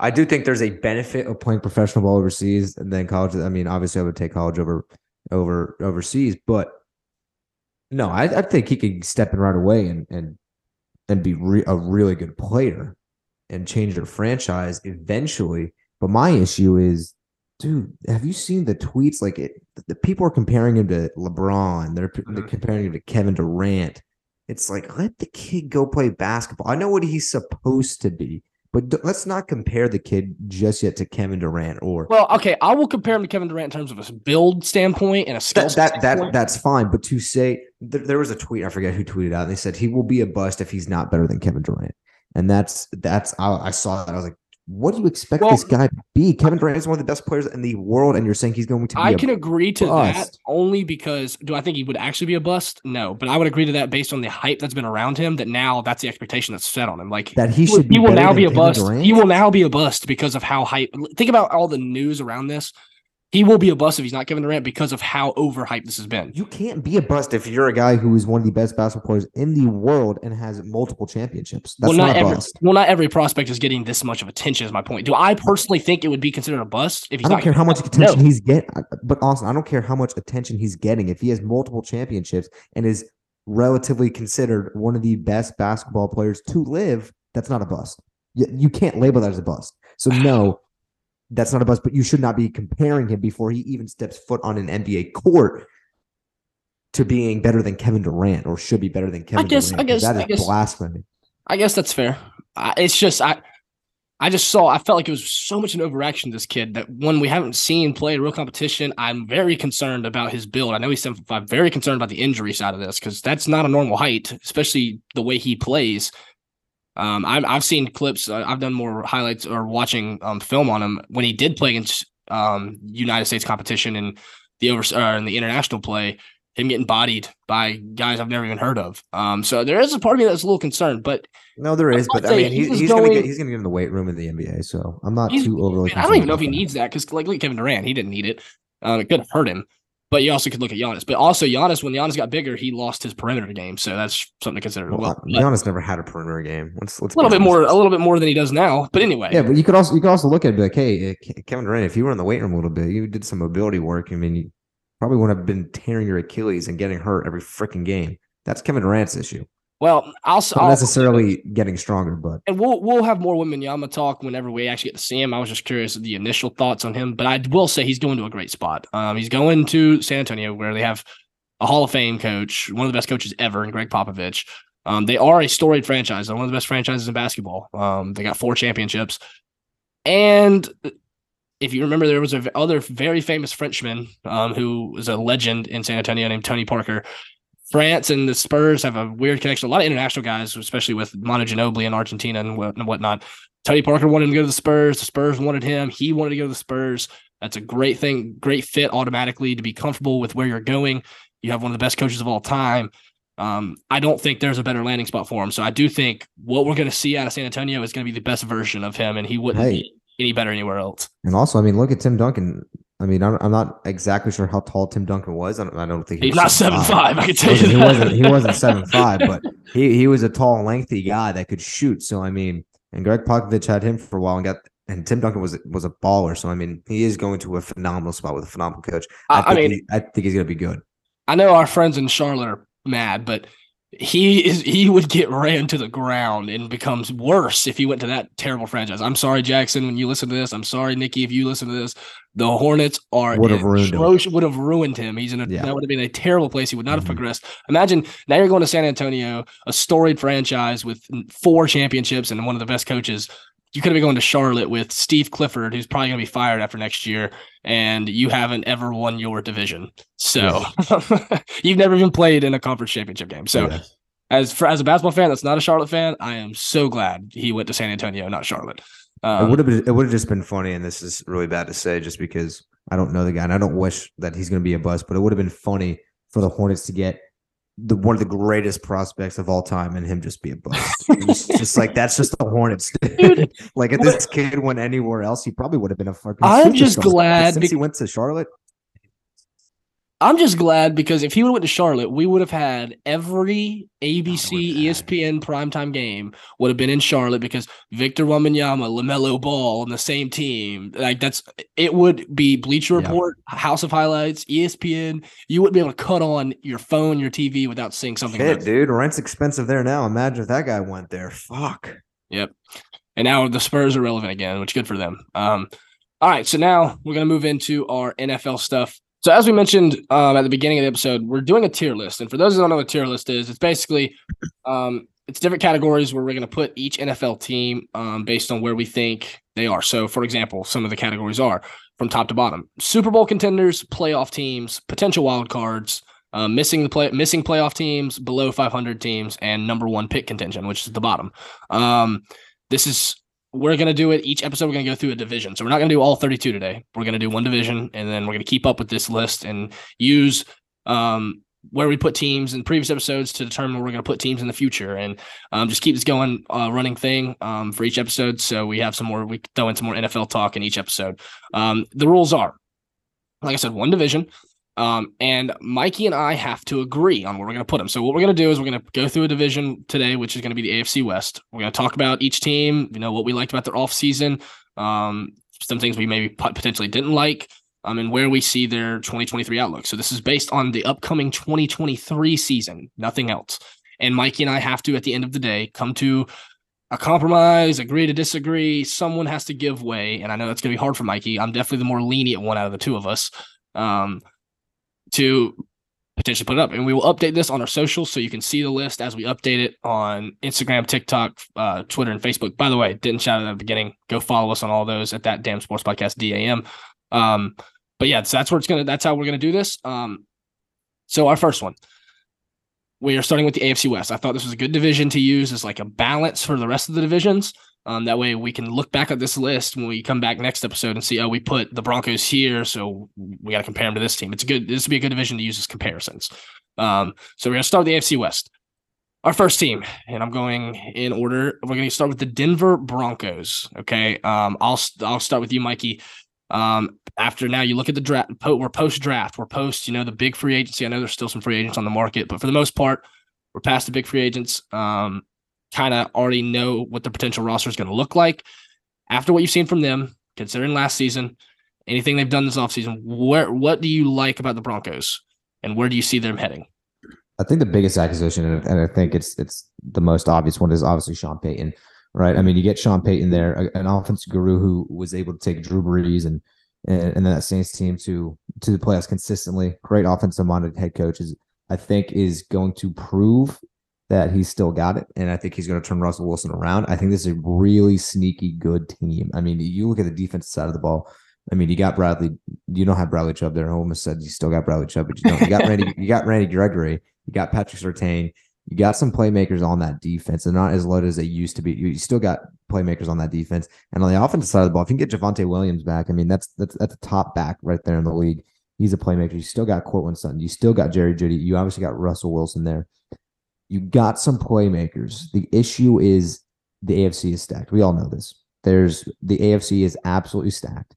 Speaker 2: I do think there's a benefit of playing professional ball overseas and then college. I mean, obviously, I would take college over over overseas, but no, I, I think he could step in right away and and and be re- a really good player and change their franchise eventually. But my issue is, dude, have you seen the tweets? Like it, the people are comparing him to LeBron. They're, they're
Speaker 1: Mhm.
Speaker 2: comparing him to Kevin Durant. It's like let the kid go play basketball. I know what he's supposed to be, but d- let's not compare the kid just yet to Kevin Durant or
Speaker 1: well, okay, I will compare him to Kevin Durant in terms of a build standpoint and a skill
Speaker 2: that that, that that's fine. But to say there, there was a tweet, I forget who tweeted out. And they said he will be a bust if he's not better than Kevin Durant, and that's that's I, I saw that. I was like, what do you expect
Speaker 1: Well-
Speaker 2: this guy to be? Kevin Durant is one of the best players in the world, and you're saying he's going to be
Speaker 1: I can agree to that only because do I think he would actually be a bust? No, but I would agree to that based on the hype that's been around him. That now that's the expectation that's set on him. Like
Speaker 2: that he should be.
Speaker 1: he will now be a
Speaker 2: Kevin
Speaker 1: bust.
Speaker 2: Durant?
Speaker 1: He will now be a bust because of how hype. Think about all the news around this. He will be a bust if he's not Kevin Durant because of how overhyped this has been.
Speaker 2: You can't be a bust if you're a guy who is one of the best basketball players in the world and has multiple championships. That's
Speaker 1: well,
Speaker 2: not,
Speaker 1: not,
Speaker 2: a
Speaker 1: every
Speaker 2: bust.
Speaker 1: well, not every prospect is getting this much of attention. Is my point. Do I personally think it would be considered a bust if he's
Speaker 2: I don't
Speaker 1: not?
Speaker 2: care how much
Speaker 1: No.
Speaker 2: attention he's getting, but Austin, I don't care how much attention he's getting. If he has multiple championships and is relatively considered one of the best basketball players to live, that's not a bust. You, you can't label that as a bust. So no, that's not a bust. But you should not be comparing him before he even steps foot on an NBA court to being better than Kevin Durant or should be better than Kevin
Speaker 1: guess-
Speaker 2: Durant.
Speaker 1: I guess-
Speaker 2: that is
Speaker 1: I guess-
Speaker 2: blasphemy.
Speaker 1: I guess that's fair. I, it's just I, I just saw. I felt like it was so much an overreaction. This kid that one we haven't seen play real competition. I'm very concerned about his build. I know he's seven foot five. Very concerned about the injury side of this because that's not a normal height, especially the way he plays. Um, I'm, I've seen clips. Uh, I've done more highlights or watching um, film on him when he did play against um, United States competition and the over uh, in the international play. Him getting bodied by guys I've never even heard of. Um, so there is a part of me that's a little concerned, but
Speaker 2: No, there is, but I mean, he,
Speaker 1: he's
Speaker 2: he's gonna get he's gonna get in the weight room in the NBA. So I'm not too overly.
Speaker 1: I don't even know if he needs that because, like, at Kevin Durant, he didn't need it. Um, it could hurt him, but you also could look at Giannis. But also, Giannis, when Giannis got bigger, he lost his perimeter game, so that's something to consider. as
Speaker 2: Well,
Speaker 1: well,
Speaker 2: uh, Giannis never had a perimeter game. Let's let's
Speaker 1: a little bit more, a little bit more than he does now. But anyway,
Speaker 2: Yeah, but you could also you could also look at it like, hey, uh, Kevin Durant, if you were in the weight room a little bit, you did some mobility work. I mean, you probably wouldn't have been tearing your Achilles and getting hurt every freaking game. That's Kevin Durant's issue.
Speaker 1: Well, I'll,
Speaker 2: Not
Speaker 1: I'll
Speaker 2: necessarily getting stronger, but
Speaker 1: and we'll we'll have more Wembanyama talk whenever we actually get to see him. I was just curious of the initial thoughts on him, but I will say he's going to a great spot. Um, he's going to San Antonio where they have a Hall of Fame coach, one of the best coaches ever, in Gregg Popovich. Um, they are a storied franchise. They're one of the best franchises in basketball. Um, they got four championships, and if you remember, there was a other very famous Frenchman um, who was a legend in San Antonio named Tony Parker. France and the Spurs have a weird connection. A lot of international guys, especially with Manu Ginobili in Argentina and what- and whatnot. Tony Parker wanted him to go to the Spurs. The Spurs wanted him. He wanted to go to the Spurs. That's a great thing, great fit automatically to be comfortable with where you're going. You have one of the best coaches of all time. Um, I don't think there's a better landing spot for him. So I do think what we're going to see out of San Antonio is going to be the best version of him, and he wouldn't
Speaker 2: Hey.
Speaker 1: be any better anywhere else.
Speaker 2: and also, I mean, look at Tim Duncan. I mean, I'm, I'm not exactly sure how tall Tim Duncan was. I don't, I don't think he
Speaker 1: He's
Speaker 2: was
Speaker 1: not seven
Speaker 2: 7'5".
Speaker 1: five. I can
Speaker 2: He
Speaker 1: tell you
Speaker 2: wasn't, he
Speaker 1: that.
Speaker 2: wasn't he wasn't seven five, but he he was a tall, lengthy guy that could shoot. So I mean, and Gregg Popovich had him for a while and got and Tim Duncan was was a baller. So I mean, he is going to a phenomenal spot with a phenomenal coach. I,
Speaker 1: I,
Speaker 2: think
Speaker 1: mean,
Speaker 2: he- I think he's gonna be good.
Speaker 1: I know our friends in Charlotte are mad, but he is he would get ran to the ground and becomes worse if he went to that terrible franchise. I'm sorry, Jackson, when you listen to this. I'm sorry, Nikki, if you listen to this. The Hornets are
Speaker 2: Would have ruined him.
Speaker 1: would have ruined him. He's in a
Speaker 2: Yeah.
Speaker 1: that would have been a terrible place. He would not have
Speaker 2: Mhm.
Speaker 1: progressed. Imagine now you're going to San Antonio, a storied franchise with four championships and one of the best coaches. You could have been going to Charlotte with Steve Clifford, who's probably going to be fired after next year, and you haven't ever won your division. So you've never even played in a conference championship game. So
Speaker 2: Yeah.
Speaker 1: as for as a basketball fan that's not a Charlotte fan, I am so glad he went to San Antonio, not Charlotte.
Speaker 2: it
Speaker 1: Um,
Speaker 2: would have been it would have just been funny, and this is really bad to say, just because I don't know the guy, and I don't wish that he's gonna be a bust, but it would have been funny for the Hornets to get the one of the greatest prospects of all time and him just be a bust. just like that's just the Hornets.
Speaker 1: Dude,
Speaker 2: like if this kid went anywhere else, he probably would have been a fucking.
Speaker 1: I'm just glad
Speaker 2: since he went to Charlotte.
Speaker 1: I'm just glad because if he would have went to Charlotte, we would have had every ABC, ESPN primetime game would have been in Charlotte because Victor Wembanyama, LaMelo Ball on the same team. Like that's it would be Bleacher
Speaker 2: Yeah.
Speaker 1: Report, House of Highlights, ESPN. You wouldn't be able to cut on your phone, your TV without seeing something.
Speaker 2: Shit, dude, rent's expensive there now. Imagine if that guy went there. Fuck.
Speaker 1: Yep. And now the Spurs are relevant again, which good for them. Um, all right, so now we're gonna move into our NFL stuff. So as we mentioned um, at the beginning of the episode, we're doing a tier list, and for those who don't know what tier list is, it's basically um, it's different categories where we're gonna put each NFL team um, based on where we think they are. So, for example, some of the categories are from top to bottom: Super Bowl contenders, playoff teams, potential wild cards. Uh, missing the play, missing playoff teams, below 500 teams, and number one pick contention, which is the bottom. Um, this is we're gonna do it each episode. We're gonna go through a division, so we're not gonna do all 32 today. We're gonna do one division, and then we're gonna keep up with this list and use um where we put teams in previous episodes to determine where we're gonna put teams in the future, and um just keep this going, uh, running thing um for each episode. So we have some more. We throw in some more NFL talk in each episode. Um, the rules are like I said, one division. Um, and Mikey and I have to agree on where we're going to put them. So what we're going to do is we're going to go through a division today, which is going to be the AFC West. We're going to talk about each team, you know, what we liked about their off season, um, some things we maybe potentially didn't like, um, and where we see their 2023 outlook. So this is based on the upcoming 2023 season, nothing else. And Mikey and I have to, at the end of the day, come to a compromise, agree to disagree. Someone has to give way. And I know that's going to be hard for Mikey. I'm definitely the more lenient one out of the two of us um, to potentially put it up. And we will update this on our socials so you can see the list as we update it on Instagram, TikTok, uh, Twitter, and Facebook. By the way, didn't shout out at the beginning. Go follow us on all those at that damn sports podcast DAM. Um, but yeah, so that's where it's gonna. That's how we're gonna do this. Um, so our first one, we are starting with the AFC West. I thought this was a good division to use as like a balance for the rest of the divisions. Um, that way we can look back at this list when we come back next episode and see, oh, we put the Broncos here, so we got to compare them to this team. It's good. This would be a good division to use as comparisons. Um, so we're gonna start with the AFC West. Our first team, and I'm going in order. We're to start with the Denver Broncos. Okay, um, I'll I'll start with you, Mikey. Um, after now, you look at the draft. We're post draft. We're post. You know the big free agency. I know there's still some free agents on the market, but for the most part, we're past the big free agents. Um, kind of already know what the potential roster is going to look like. After what you've seen from them, considering last season, anything they've done this offseason, where what do you like about the Broncos, and where do you see them heading?
Speaker 2: I think the biggest acquisition, and I think it's it's the most obvious one, is obviously Sean Payton right? I mean, you get Sean Payton there, an offensive guru who was able to take Drew Brees and and, and that Saints team to to the playoffs consistently. Great offensive minded head coach is I think is going to prove that he's still got it, and I think he's going to turn Russell Wilson around. I think this is a really sneaky good team. I mean, you look at the defensive side of the ball. I mean, you got Bradley. You don't have Bradley Chubb there. I almost said you still got Bradley Chubb, but you don't. You got Randy. you got Randy Gregory. You got Patrick Surtain you got some playmakers on that defense. They're not as loaded as they used to be. You still got playmakers on that defense. And on the offensive side of the ball, if you can get Javonte Williams back, I mean, that's that's that's a top back right there in the league. He's a playmaker. You still got Courtland Sutton. You still got Jerry Jeudy. You obviously got Russell Wilson there. You got some playmakers. The issue is the AFC is stacked. We all know this. There's the AFC is absolutely stacked.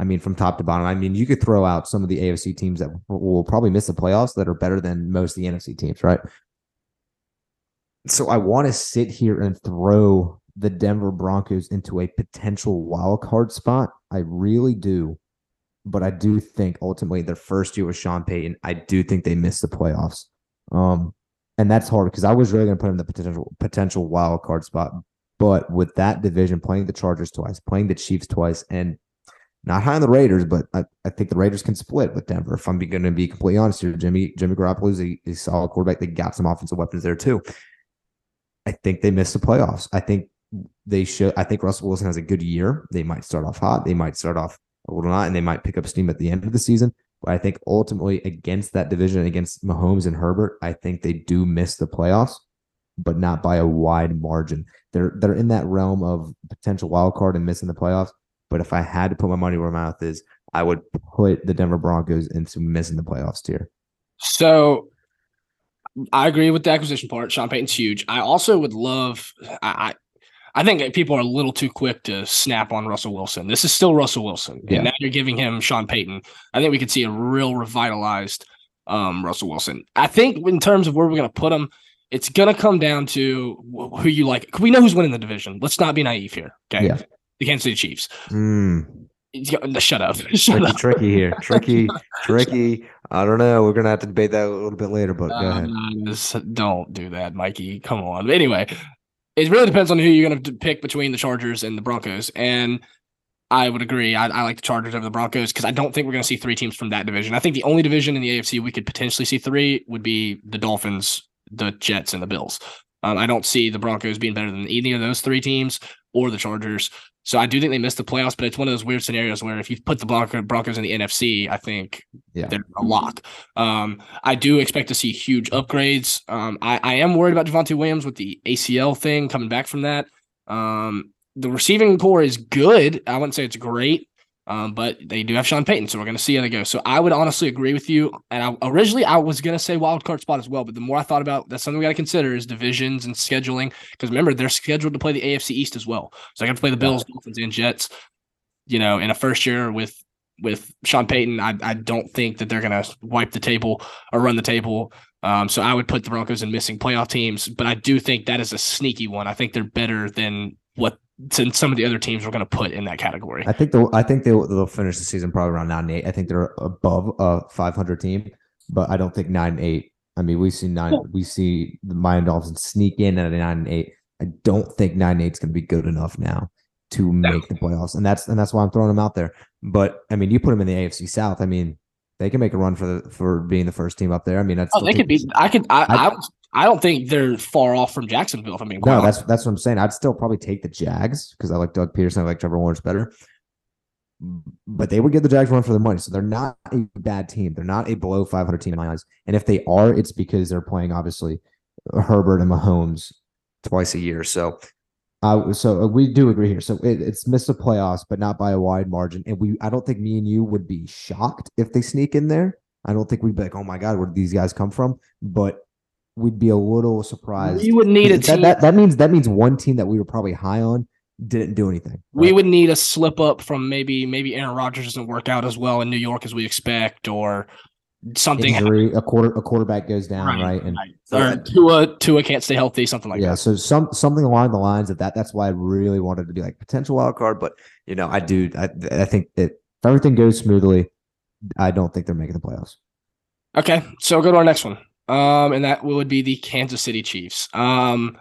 Speaker 2: I mean, from top to bottom. I mean, you could throw out some of the AFC teams that will probably miss the playoffs that are better than most of the NFC teams, right? so I want to sit here and throw the Denver Broncos into a potential wild card spot. I really do. But I do think ultimately their first year with Sean Payton, I do think they missed the playoffs. Um, and that's hard because I was really going to put him in the potential potential wild card spot. But with that division, playing the Chargers twice, playing the Chiefs twice, and not high on the Raiders, but I, I think the Raiders can split with Denver. If I'm going to be completely honest here, Jimmy Jimmy Garoppolo is a, a solid quarterback. They got some offensive weapons there too. I think they missed the playoffs. I think they should. I think Russell Wilson has a good year. They might start off hot. They might start off a little not, and they might pick up steam at the end of the season. I think ultimately against that division, against Mahomes and Herbert, I think they do miss the playoffs, but not by a wide margin. They're they're in that realm of potential wild card and missing the playoffs. But if I had to put my money where my mouth is, I would put the Denver Broncos into missing the playoffs tier.
Speaker 1: So I agree with the acquisition part. Sean Payton's huge. I also would love. I, I think people are a little too quick to snap on Russell Wilson. This is still Russell Wilson, yeah. and now you're giving him Sean Payton. I think we could see a real revitalized um, Russell Wilson. I think in terms of where we're going to put him, it's going to come down to who you like. We know who's winning the division. Let's not be naive here. Okay, yeah. the Kansas City Chiefs.
Speaker 2: Mm.
Speaker 1: Shut up.
Speaker 2: Shut tricky, up. tricky here. Tricky, tricky. I don't know. We're gonna have to debate that a little bit later, but uh, go ahead.
Speaker 1: Just don't do that, Mikey. Come on. Anyway, it really depends on who you're gonna pick between the Chargers and the Broncos. And I would agree. I, I like the Chargers over the Broncos because I don't think we're gonna see three teams from that division. I think the only division in the AFC we could potentially see three would be the Dolphins, the Jets, and the Bills. Um, I don't see the Broncos being better than any of those three teams or the Chargers. So I do think they missed the playoffs, but it's one of those weird scenarios where if you put the Broncos in the NFC, I think yeah. they're a lock. Um, I do expect to see huge upgrades. Um, I, I, am worried about Javonte Williams with the ACL thing coming back from that. Um, the receiving core is good. I wouldn't say it's great. Um, but they do have Sean Payton, so we're going to see how they go. So I would honestly agree with you. And I, originally, I was going to say wild card spot as well, but the more I thought about that's something we got to consider is divisions and scheduling. Because remember, they're scheduled to play the AFC East as well, so I got to play the Bills, Dolphins, and Jets. You know, in a first year with with Sean Payton, I, I don't think that they're going to wipe the table or run the table. Um, so I would put the Broncos in missing playoff teams, but I do think that is a sneaky one. I think they're better than what some of the other teams are going to put in that category.
Speaker 2: I think they'll I think they'll, they'll finish the season probably around nine and eight. I think they're above a 500 team, but I don't think nine and eight. I mean, we see nine. We see the Miami Dolphins sneak in at a nine and eight. I don't think nine and eight is going to be good enough now to make the playoffs, and that's and that's why I'm throwing them out there. But I mean, you put them in the AFC South. I mean, they can make a run for the for being the first team up there. I mean, that's
Speaker 1: oh, they could be. I could. I, I, I, I don't think they're far off from Jacksonville. If I'm being
Speaker 2: no, that's that's what I'm saying. I'd still probably take the Jags because I like Doug Pederson, I like Trevor Lawrence better. But they would get the Jags run for the money, so they're not a bad team. They're not a below 500 team in my eyes. And if they are, it's because they're playing obviously Herbert and Mahomes twice a year. So uh, so uh, we do agree here. So it, it's missed the playoffs, but not by a wide margin. And we, I don't think me and you would be shocked if they sneak in there. I don't think we'd be like, oh my god, where did these guys come from? But we'd be a little surprised.
Speaker 1: We would need a team.
Speaker 2: That, that, that, means that means one team that we were probably high on didn't do anything.
Speaker 1: Right? We would need a slip up from maybe maybe Aaron Rodgers doesn't work out as well in New York as we expect, or something
Speaker 2: Injury, a quarter a quarterback goes down, right? right? And
Speaker 1: right. So or Tua Tua can't stay healthy, something like
Speaker 2: yeah,
Speaker 1: that.
Speaker 2: Yeah, so some something along the lines of that. That's why I really wanted to be like potential wild card, but you know, I do. I I think that if everything goes smoothly, I don't think they're making the playoffs.
Speaker 1: Okay, so go to our next one, um, and that would be the Kansas City Chiefs. Um,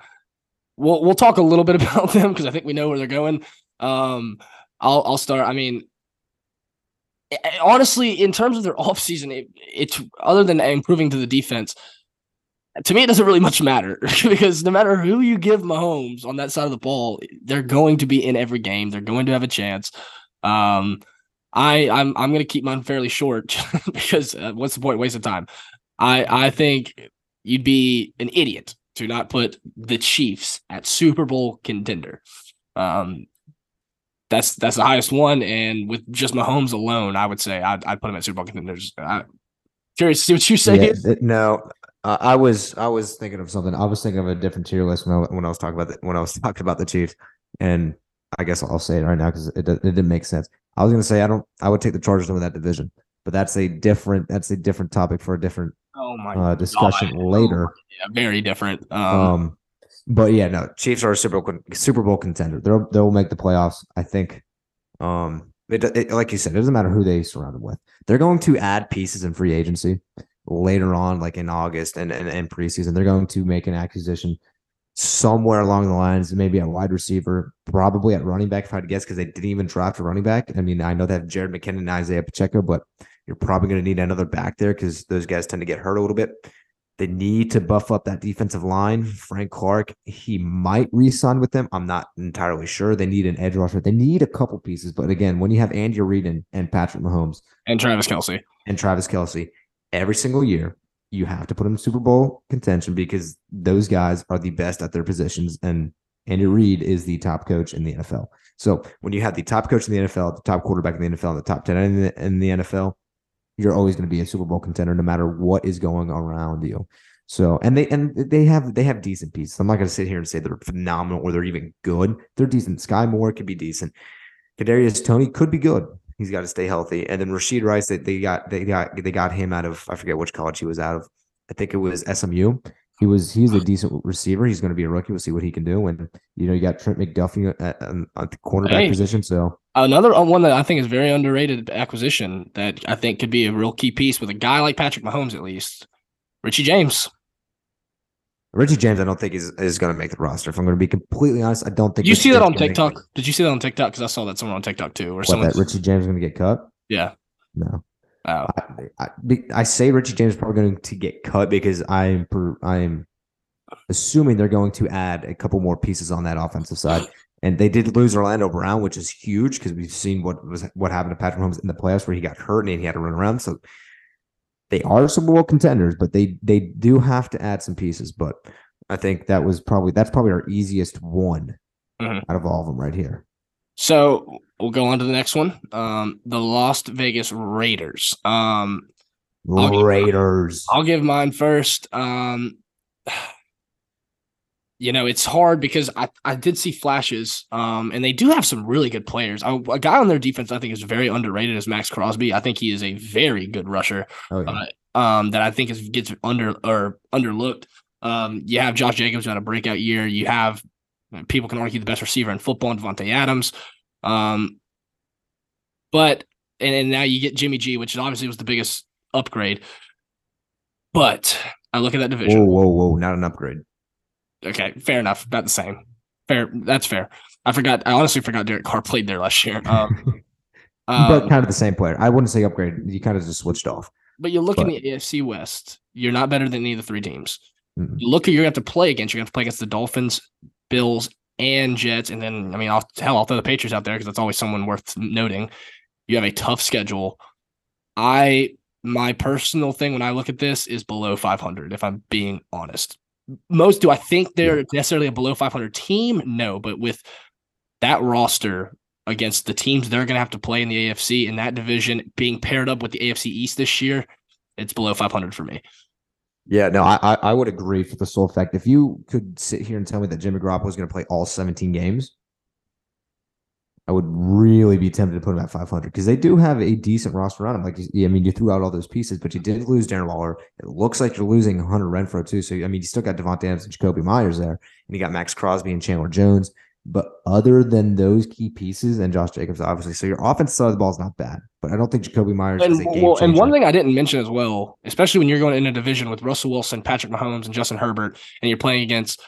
Speaker 1: we'll we'll talk a little bit about them because I think we know where they're going. Um, I'll I'll start. I mean, honestly, in terms of their offseason, it, it's other than improving to the defense, to me, it doesn't really much matter because no matter who you give Mahomes on that side of the ball, they're going to be in every game. They're going to have a chance. Um, I I'm I'm going to keep mine fairly short because uh, what's the point? Waste of time. I I think you'd be an idiot to not put the Chiefs at Super Bowl contender. Um, that's that's the highest one, and with just Mahomes alone, I would say I'd, I'd put him at Super Bowl contenders. I, curious to see what you say.
Speaker 2: Yeah, no, uh, I was I was thinking of something. I was thinking of a different tier list when I, when I was talking about the, when I was talking about the Chiefs, and I guess I'll say it right now because it it didn't make sense. I was going to say I don't I would take the Chargers over that division, but that's a different that's a different topic for a different
Speaker 1: oh my
Speaker 2: uh, discussion God. later. Oh,
Speaker 1: yeah, very different. Um,
Speaker 2: um, but yeah, no, Chiefs are a Super Bowl Super Bowl contender. They'll they'll make the playoffs. I think. Um, it, it, like you said, it doesn't matter who they surround them with. They're going to add pieces in free agency later on, like in August and, and, and preseason. They're going to make an acquisition somewhere along the lines, maybe a wide receiver, probably at running back, if I had to guess, because they didn't even draft a running back. I mean, I know they have Jerick McKinnon and Isaiah Pacheco, but you're probably going to need another back there because those guys tend to get hurt a little bit. They need to buff up that defensive line. Frank Clark, he might re-sign with them. I'm not entirely sure. They need an edge rusher. They need a couple pieces. But again, when you have Andy Reid and, and Patrick Mahomes
Speaker 1: and Travis Kelce
Speaker 2: and Travis Kelce every single year, you have to put them in Super Bowl contention because those guys are the best at their positions. And Andy Reid is the top coach in the NFL. So when you have the top coach in the NFL, the top quarterback in the NFL, and the top 10 in the, in the NFL, you're always going to be a Super Bowl contender no matter what is going around you. So and they and they have they have decent pieces. I'm not going to sit here and say they're phenomenal or they're even good. They're decent. Skyy Moore could be decent. Kadarius Toney could be good. He's got to stay healthy. And then Rashee Rice, they, they got they got they got him out of I forget which college he was out of. I think it was SMU. He was he's a decent receiver. He's going to be a rookie. We'll see what he can do. And you know you got Trent McDuffie at, at the cornerback hey, position. So
Speaker 1: another uh, one that I think is very underrated acquisition that I think could be a real key piece with a guy like Patrick Mahomes at least. Richie James.
Speaker 2: Richie James, I don't think is is going to make the roster. If I'm going to be completely honest, I don't think.
Speaker 1: Did you see that on TikTok? Did you see that on TikTok? Because I saw that somewhere on TikTok too, or something.
Speaker 2: That Richie James is going to get cut.
Speaker 1: Yeah.
Speaker 2: No.
Speaker 1: Oh.
Speaker 2: I, I, I, say Richie James is probably going to get cut because I'm I'm assuming they're going to add a couple more pieces on that offensive side. And they did lose Orlando Brown, which is huge because we've seen what was what happened to Patrick Mahomes in the playoffs where he got hurt and he had to run around. So they are Super Bowl contenders, but they they do have to add some pieces. But I think that was probably that's probably our easiest one mm-hmm. out of all of them right here.
Speaker 1: So we'll go on to the next one. Um, the Las Vegas Raiders. Um,
Speaker 2: I'll
Speaker 1: Raiders.
Speaker 2: Give,
Speaker 1: I'll give mine first. Um, you know, it's hard because I, I did see flashes, um, and they do have some really good players. I, a guy on their defense I think is very underrated is Maxx Crosby. I think he is a very good rusher. Oh, yeah. uh, um, that I think is gets under or underlooked. Um, you have Josh Jacobs who had a breakout year. You have people can argue the best receiver in football, Davante Adams. Um, but and, and now you get Jimmy G, which obviously was the biggest upgrade. But I look at that division.
Speaker 2: Whoa, whoa, whoa! Not an upgrade.
Speaker 1: Okay, fair enough. About the same. Fair. That's fair. I forgot. I honestly forgot Derek Carr played there last year. Um,
Speaker 2: but um, kind of the same player. I wouldn't say upgrade. You kind of just switched off.
Speaker 1: But you look but. in the AFC West. You're not better than any of the three teams. Mm-hmm. You look who you're going to have to play against. You're going to have to play against the Dolphins, Bills, and Jets. And then, I mean, I'll hell, I'll throw the Patriots out there because that's always someone worth noting. You have a tough schedule. I my personal thing when I look at this is below 500. If I'm being honest, most do I think they're necessarily a below 500 team? No, but with that roster against the teams they're going to have to play in the AFC in that division being paired up with the AFC East this year, it's below 500 for me.
Speaker 2: Yeah, no, I I would agree for the sole fact if you could sit here and tell me that Jimmy Garoppolo is going to play all 17 games, I would really be tempted to put him at 500 because they do have a decent roster on him. Like, I mean, you threw out all those pieces, but you did lose Darren Waller. It looks like you're losing Hunter Renfrow too. So, I mean, you still got Davante Adams and Jakobi Meyers there, and you got Maxx Crosby and Chandler Jones. But other than those key pieces and Josh Jacobs, obviously, so your offense side of the ball is not bad. But I don't think Jakobi Meyers
Speaker 1: and,
Speaker 2: is a game
Speaker 1: well, And one thing I didn't mention as well, especially when you're going in a division with Russell Wilson, Patrick Mahomes, and Justin Herbert, and you're playing against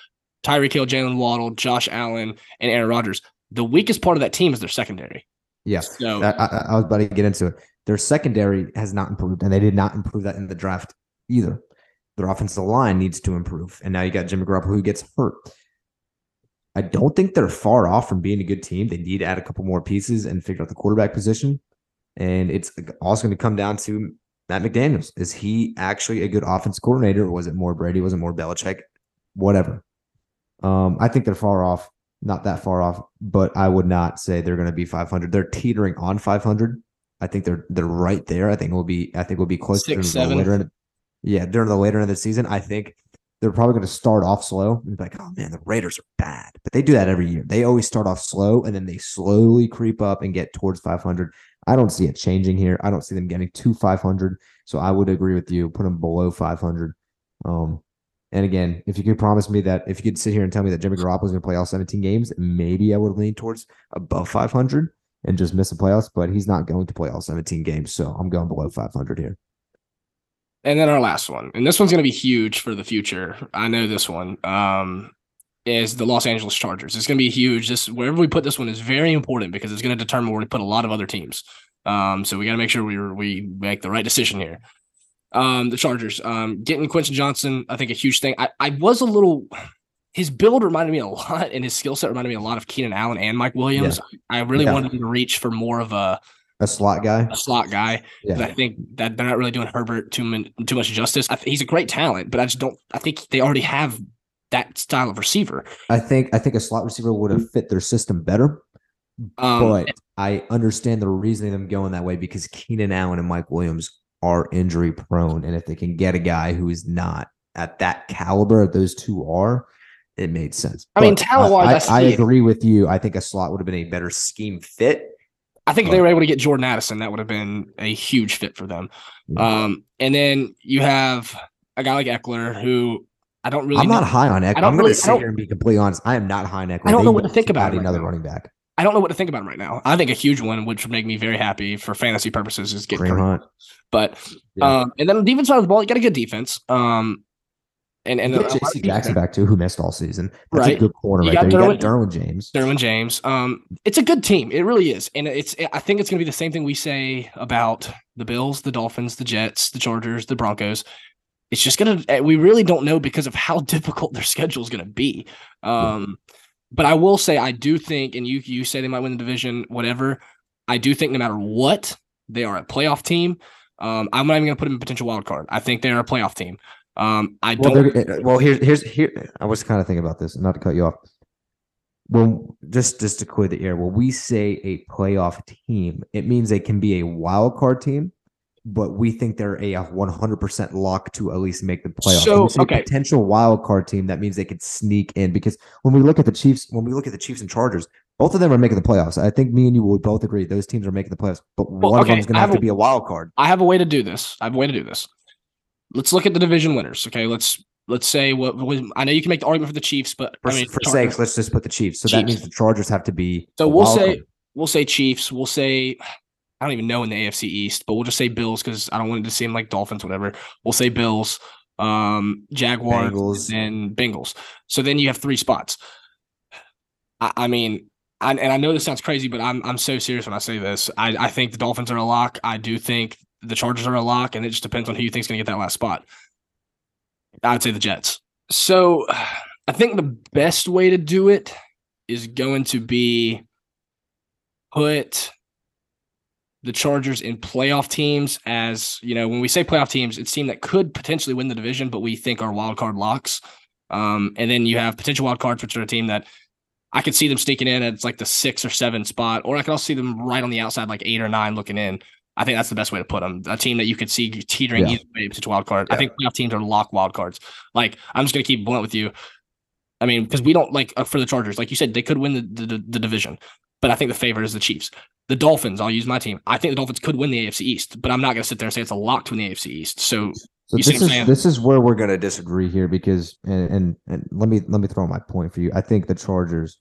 Speaker 1: Tyreek Hill, Jaylen Waddle, Josh Allen, and Aaron Rodgers the weakest part of that team is their secondary.
Speaker 2: Yeah, so, I, I, I, was about to get into it. Their secondary has not improved, and they did not improve that in the draft either. Their offensive line needs to improve, and now you got Jimmy Garoppolo who gets hurt. I don't think they're far off from being a good team. They need to add a couple more pieces and figure out the quarterback position, and it's also going to come down to Matt McDaniels. Is he actually a good offense coordinator, or was it more Brady? Was it more Belichick? Whatever. Um, I think they're far off not that far off, but I would not say they're going to be 500. They're teetering on 500. I think they're they're right there. I think we'll be I think we'll be close
Speaker 1: Six, to the
Speaker 2: later. In, yeah, during the later in the season, I think they're probably going to start off slow and be like, oh man, the Raiders are bad. But they do that every year. They always start off slow and then they slowly creep up and get towards 500. I don't see it changing here. I don't see them getting to 500. So I would agree with you. Put them below 500. Um, and again, if you could promise me that if you could sit here and tell me that Jimmy Garoppolo is going to play all 17 games, maybe I would lean towards above 500 and just miss the playoffs. But he's not going to play all 17 games, so I'm going below 500 here.
Speaker 1: And then our last one, and this one's going to be huge for the future. I know this one um, is the Los Angeles Chargers. It's going to be huge. This wherever we put this one is very important because it's going to determine where we put a lot of other teams. Um, so we got to make sure we we make the right decision here. Um, the Chargers, um, getting Quentin Johnston, I think a huge thing. I, I was a little his build reminded me a lot and his skill set reminded me a lot of Keenan Allen and Mike Williams. Yeah. I really yeah. wanted him to reach for more of a
Speaker 2: a slot guy,
Speaker 1: a slot guy. Yeah. I think that they're not really doing Herbert too too much justice. Th- he's a great talent, but I just don't. I think they already have that style of receiver.
Speaker 2: I think I think a slot receiver would have fit their system better. Um, but I understand the reasoning of them going that way because Keenan Allen and Mike Williams are injury prone. And if they can get a guy who is not at that caliber, those two are, it made sense.
Speaker 1: I but mean, talent wise,
Speaker 2: I, I, I agree with you. I think a slot would have been a better scheme fit.
Speaker 1: I think if they were able to get Jordan Addison, that would have been a huge fit for them. Um, and then you have a guy like Ekeler, who I don't really.
Speaker 2: I'm know. not high on Ekeler. I'm really, going to sit here and be completely honest. I am not high on Ekeler.
Speaker 1: I don't they know what to think about
Speaker 2: another right running back.
Speaker 1: I don't know what to think about him right now. I think a huge one, which would make me very happy for fantasy purposes, is get Kareem Hunt. But yeah. um, and then the defense side of the ball, you got a good defense. Um, and and
Speaker 2: J.C. Jackson back too, who missed all season. That's right. a good corner right there. Derwin, you got Derwin James.
Speaker 1: Derwin James. Um, it's a good team. It really is, and it's. I think it's going to be the same thing we say about the Bills, the Dolphins, the Jets, the Chargers, the Broncos. It's just gonna. Eh, we really don't know because of how difficult their schedule is going to be. Um. Yeah but I will say I do think, and you you say they might win the division, whatever. I do think no matter what, they are a playoff team. Um, I'm not even going to put them in potential wild card. I think they're a playoff team. Um, I
Speaker 2: well, don't. Eh, well, here's here's here. I was kind of thinking about this, not to cut you off. Well, just just to clear the air, when we say a playoff team, it means they can be a wild card team, but we think they're a 100% lock to at least make the playoffs.
Speaker 1: So, okay.
Speaker 2: potential wild card team, that means they could sneak in because when we look at the Chiefs, when we look at the Chiefs and Chargers, both of them are making the playoffs. I think me and you would both agree those teams are making the playoffs, but one of
Speaker 1: okay,
Speaker 2: them is going to have
Speaker 1: have
Speaker 2: to be a wild card.
Speaker 1: I have a way to do this. I have a way to do this. Let's look at the division winners. Okay, let's let's say what, what I know you can make the argument for the Chiefs, but
Speaker 2: For,
Speaker 1: I mean
Speaker 2: for sakes, let's just put the Chiefs. So that means the Chargers have to be.
Speaker 1: So we'll say
Speaker 2: card.
Speaker 1: we'll say Chiefs. We'll say I don't even know in the AFC East, but we'll just say Bills because I don't want it to seem like Dolphins, whatever. We'll say Bills, um, Jaguars,
Speaker 2: Bengals.
Speaker 1: and Bengals. So then you have three spots. I, I mean, I, and I know this sounds crazy, but I'm I'm so serious when I say this. I, I think the Dolphins are a lock. I do think the Chargers are a lock, and it just depends on who you think's going to get that last spot. I'd say the Jets. So I think the best way to do it is going to be put the Chargers in playoff teams as, you know, when we say playoff teams, it's team that could potentially win the division, but we think are wild card locks. Um, and then you have potential wild cards, which are a team that I could see them sneaking in at like the six or seven spot, or I could also see them right on the outside, like eight or nine looking in. I think that's the best way to put them. A team that you could see teetering
Speaker 2: Yeah.
Speaker 1: either way, potential wild card. I
Speaker 2: Yeah.
Speaker 1: think playoff teams are lock wild cards. Like I'm just gonna keep blunt with you. I mean, because we don't like uh, for the Chargers, like you said, they could win the, the the division, but I think the favorite is the Chiefs. The Dolphins, I'll use my team. I think the Dolphins could win the AFC East, but I'm not gonna sit there and say it's a lock to win the AFC East. So
Speaker 2: So
Speaker 1: You
Speaker 2: this is this is where we're going to disagree here because and, and and let me let me throw my point for you. I think the Chargers.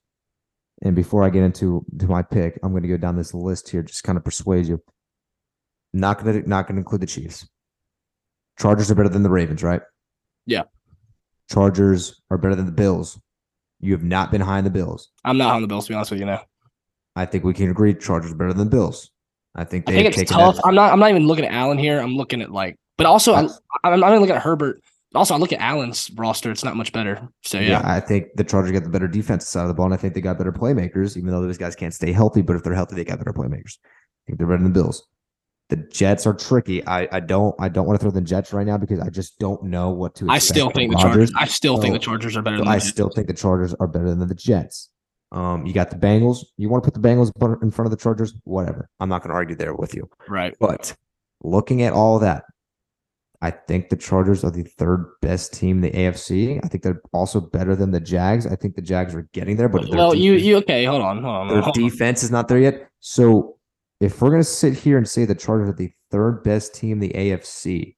Speaker 2: And before I get into to my pick, I'm going to go down this list here, just kind of persuade you. Not going to not going to include the Chiefs. Chargers are better than the Ravens, right?
Speaker 1: Yeah.
Speaker 2: Chargers are better than the Bills. You have not been high on the Bills.
Speaker 1: I'm not high on the Bills to be honest with you now.
Speaker 2: I think we can agree Chargers are better than the Bills. I think
Speaker 1: I
Speaker 2: they've
Speaker 1: think it's tough.
Speaker 2: that-
Speaker 1: I'm not. I'm not even looking at Allen here. I'm looking at like, but also I'm. I'm not even looking at Herbert. Also, I look at Allen's roster. It's not much better. So
Speaker 2: Yeah.
Speaker 1: yeah,
Speaker 2: I think the Chargers got the better defense side of the ball, and I think they got better playmakers, even though those guys can't stay healthy. But if they're healthy, they got better playmakers. I think they're better than the Bills. The Jets are tricky. I, I don't I don't want to throw the Jets right now because I just don't know what to.
Speaker 1: I still think the. Chargers. I still think the Chargers are better
Speaker 2: So
Speaker 1: than.
Speaker 2: I
Speaker 1: the Jets.
Speaker 2: still think the Chargers are better than the Jets. Um, you got the Bengals. You want to put the Bengals in front of the Chargers? Whatever. I'm not going to argue there with you.
Speaker 1: right.
Speaker 2: But looking at all that, I think the Chargers are the third best team in the AFC. I think they're also better than the Jags. I think the Jags are getting there, but
Speaker 1: Well, you
Speaker 2: defense-
Speaker 1: you okay? Hold on, hold on.
Speaker 2: their
Speaker 1: hold on.
Speaker 2: defense is not there yet. So if we're gonna sit here and say the Chargers are the third best team in the AFC,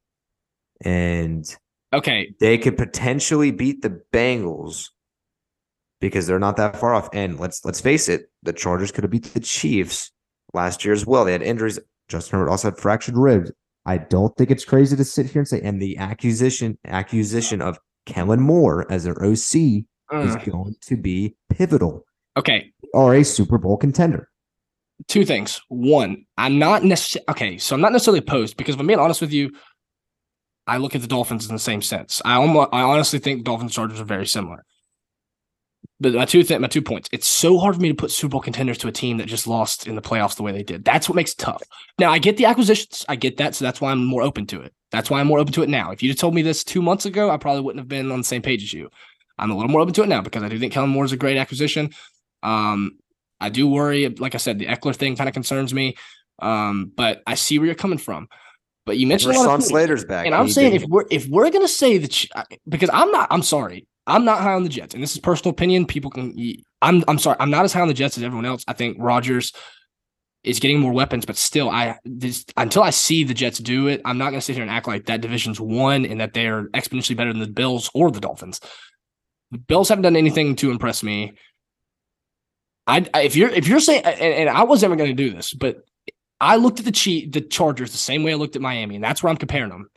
Speaker 2: and
Speaker 1: Okay,
Speaker 2: they could potentially beat the Bengals because they're not that far off. And let's let's face it, the Chargers could have beat the Chiefs last year as well. They had injuries. Justin Herbert also had fractured ribs. I don't think it's crazy to sit here and say, and the accusation accusation of Kellen Moore as their OC is
Speaker 1: Mm.
Speaker 2: going to be pivotal
Speaker 1: okay.
Speaker 2: or a Super Bowl contender.
Speaker 1: Two things. One, I'm not necessarily okay. So I'm not necessarily opposed because if I'm being honest with you, I look at the Dolphins in the same sense. I almost, I honestly think Dolphins Chargers are very similar. But my two th- my two points. It's so hard for me to put Super Bowl contenders to a team that just lost in the playoffs the way they did. That's what makes it tough. Now I get the acquisitions. I get that, so that's why I'm more open to it. That's why I'm more open to it now. If you would told me this two months ago, I probably wouldn't have been on the same page as you. I'm a little more open to it now because I do think Kellen Moore is a great acquisition. Um, I do worry, like I said, the Ekeler thing kind of concerns me. Um, but I see where you're coming from. But you mentioned a lot of
Speaker 2: Rashawn. Slater's back.
Speaker 1: And I'm saying
Speaker 2: did-
Speaker 1: if we're if we're gonna say that because I'm not I'm sorry I'm not high on the Jets and this is personal opinion people can I'm I'm sorry I'm not as high on the Jets as everyone else I think Rodgers is getting more weapons but still I this until I see the Jets do it I'm not gonna sit here and act like that division's won and that they're exponentially better than the Bills or the Dolphins the Bills haven't done anything to impress me I I- if you're if you're saying and, and I was never gonna do this but I looked at the cheat the Chargers the same way I looked at Miami and that's where I'm comparing them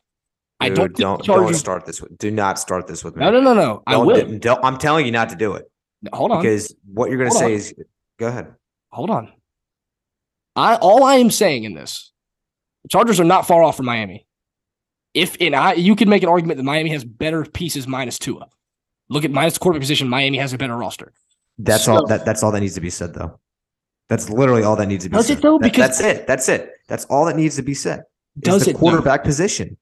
Speaker 1: I don't
Speaker 2: don't don't start this. With, do not start this with me.
Speaker 1: no, no, no, no. I
Speaker 2: Don't-
Speaker 1: will.
Speaker 2: don't- I'm telling you not to do it
Speaker 1: Hold on.
Speaker 2: because what you're going to say
Speaker 1: on.
Speaker 2: is, go ahead.
Speaker 1: Hold on. I all I am saying in this, the Chargers are not far off from Miami. If and I, you could make an argument that Miami has better pieces minus Tua. Look at minus the quarterback position. Miami has a better roster.
Speaker 2: That's
Speaker 1: So-
Speaker 2: all. That, that's all that needs to be said, though. That's literally all that needs to be
Speaker 1: Does
Speaker 2: said.
Speaker 1: it, though?
Speaker 2: That-
Speaker 1: Because-
Speaker 2: that's it. That's it. That's all that needs to be said.
Speaker 1: Does
Speaker 2: the
Speaker 1: it? though?
Speaker 2: quarterback position?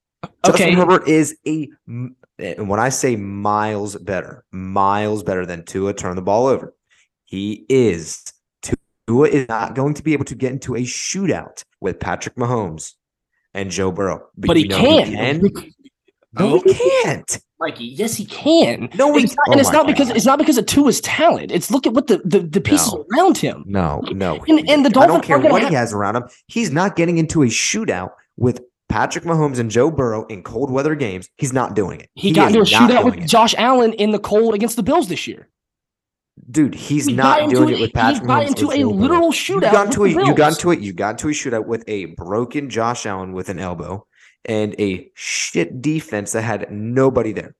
Speaker 1: Okay.
Speaker 2: Justin Herbert is a. and when I say miles better, miles better than Tua, turn the ball over. He is. Tua is not going to be able to get into a shootout with Patrick Mahomes and Joe Burrow.
Speaker 1: But,
Speaker 2: you
Speaker 1: he can.
Speaker 2: who No, he can't.
Speaker 1: Mikey, yes, he can.
Speaker 2: No,
Speaker 1: It's not-
Speaker 2: oh
Speaker 1: and it's not because
Speaker 2: God.
Speaker 1: it's not because of Tua's talent. It's look at what the the, the pieces
Speaker 2: No.
Speaker 1: around him.
Speaker 2: No, no.
Speaker 1: And- and the
Speaker 2: I
Speaker 1: Dolphins
Speaker 2: don't care what
Speaker 1: have-
Speaker 2: he has around him. He's not getting into a shootout with Patrick Mahomes and Joe Burrow in cold weather games. He's not doing it.
Speaker 1: He, got into a shootout with
Speaker 2: it.
Speaker 1: Josh Allen in the cold against the Bills this year.
Speaker 2: Dude, he's
Speaker 1: He
Speaker 2: not doing
Speaker 1: a-
Speaker 2: it with
Speaker 1: he
Speaker 2: Patrick
Speaker 1: got
Speaker 2: Mahomes.
Speaker 1: into a literal
Speaker 2: You
Speaker 1: shootout
Speaker 2: got into
Speaker 1: the
Speaker 2: You got into it. You got into a shootout with a broken Josh Allen with an elbow and a shit defense that had nobody there.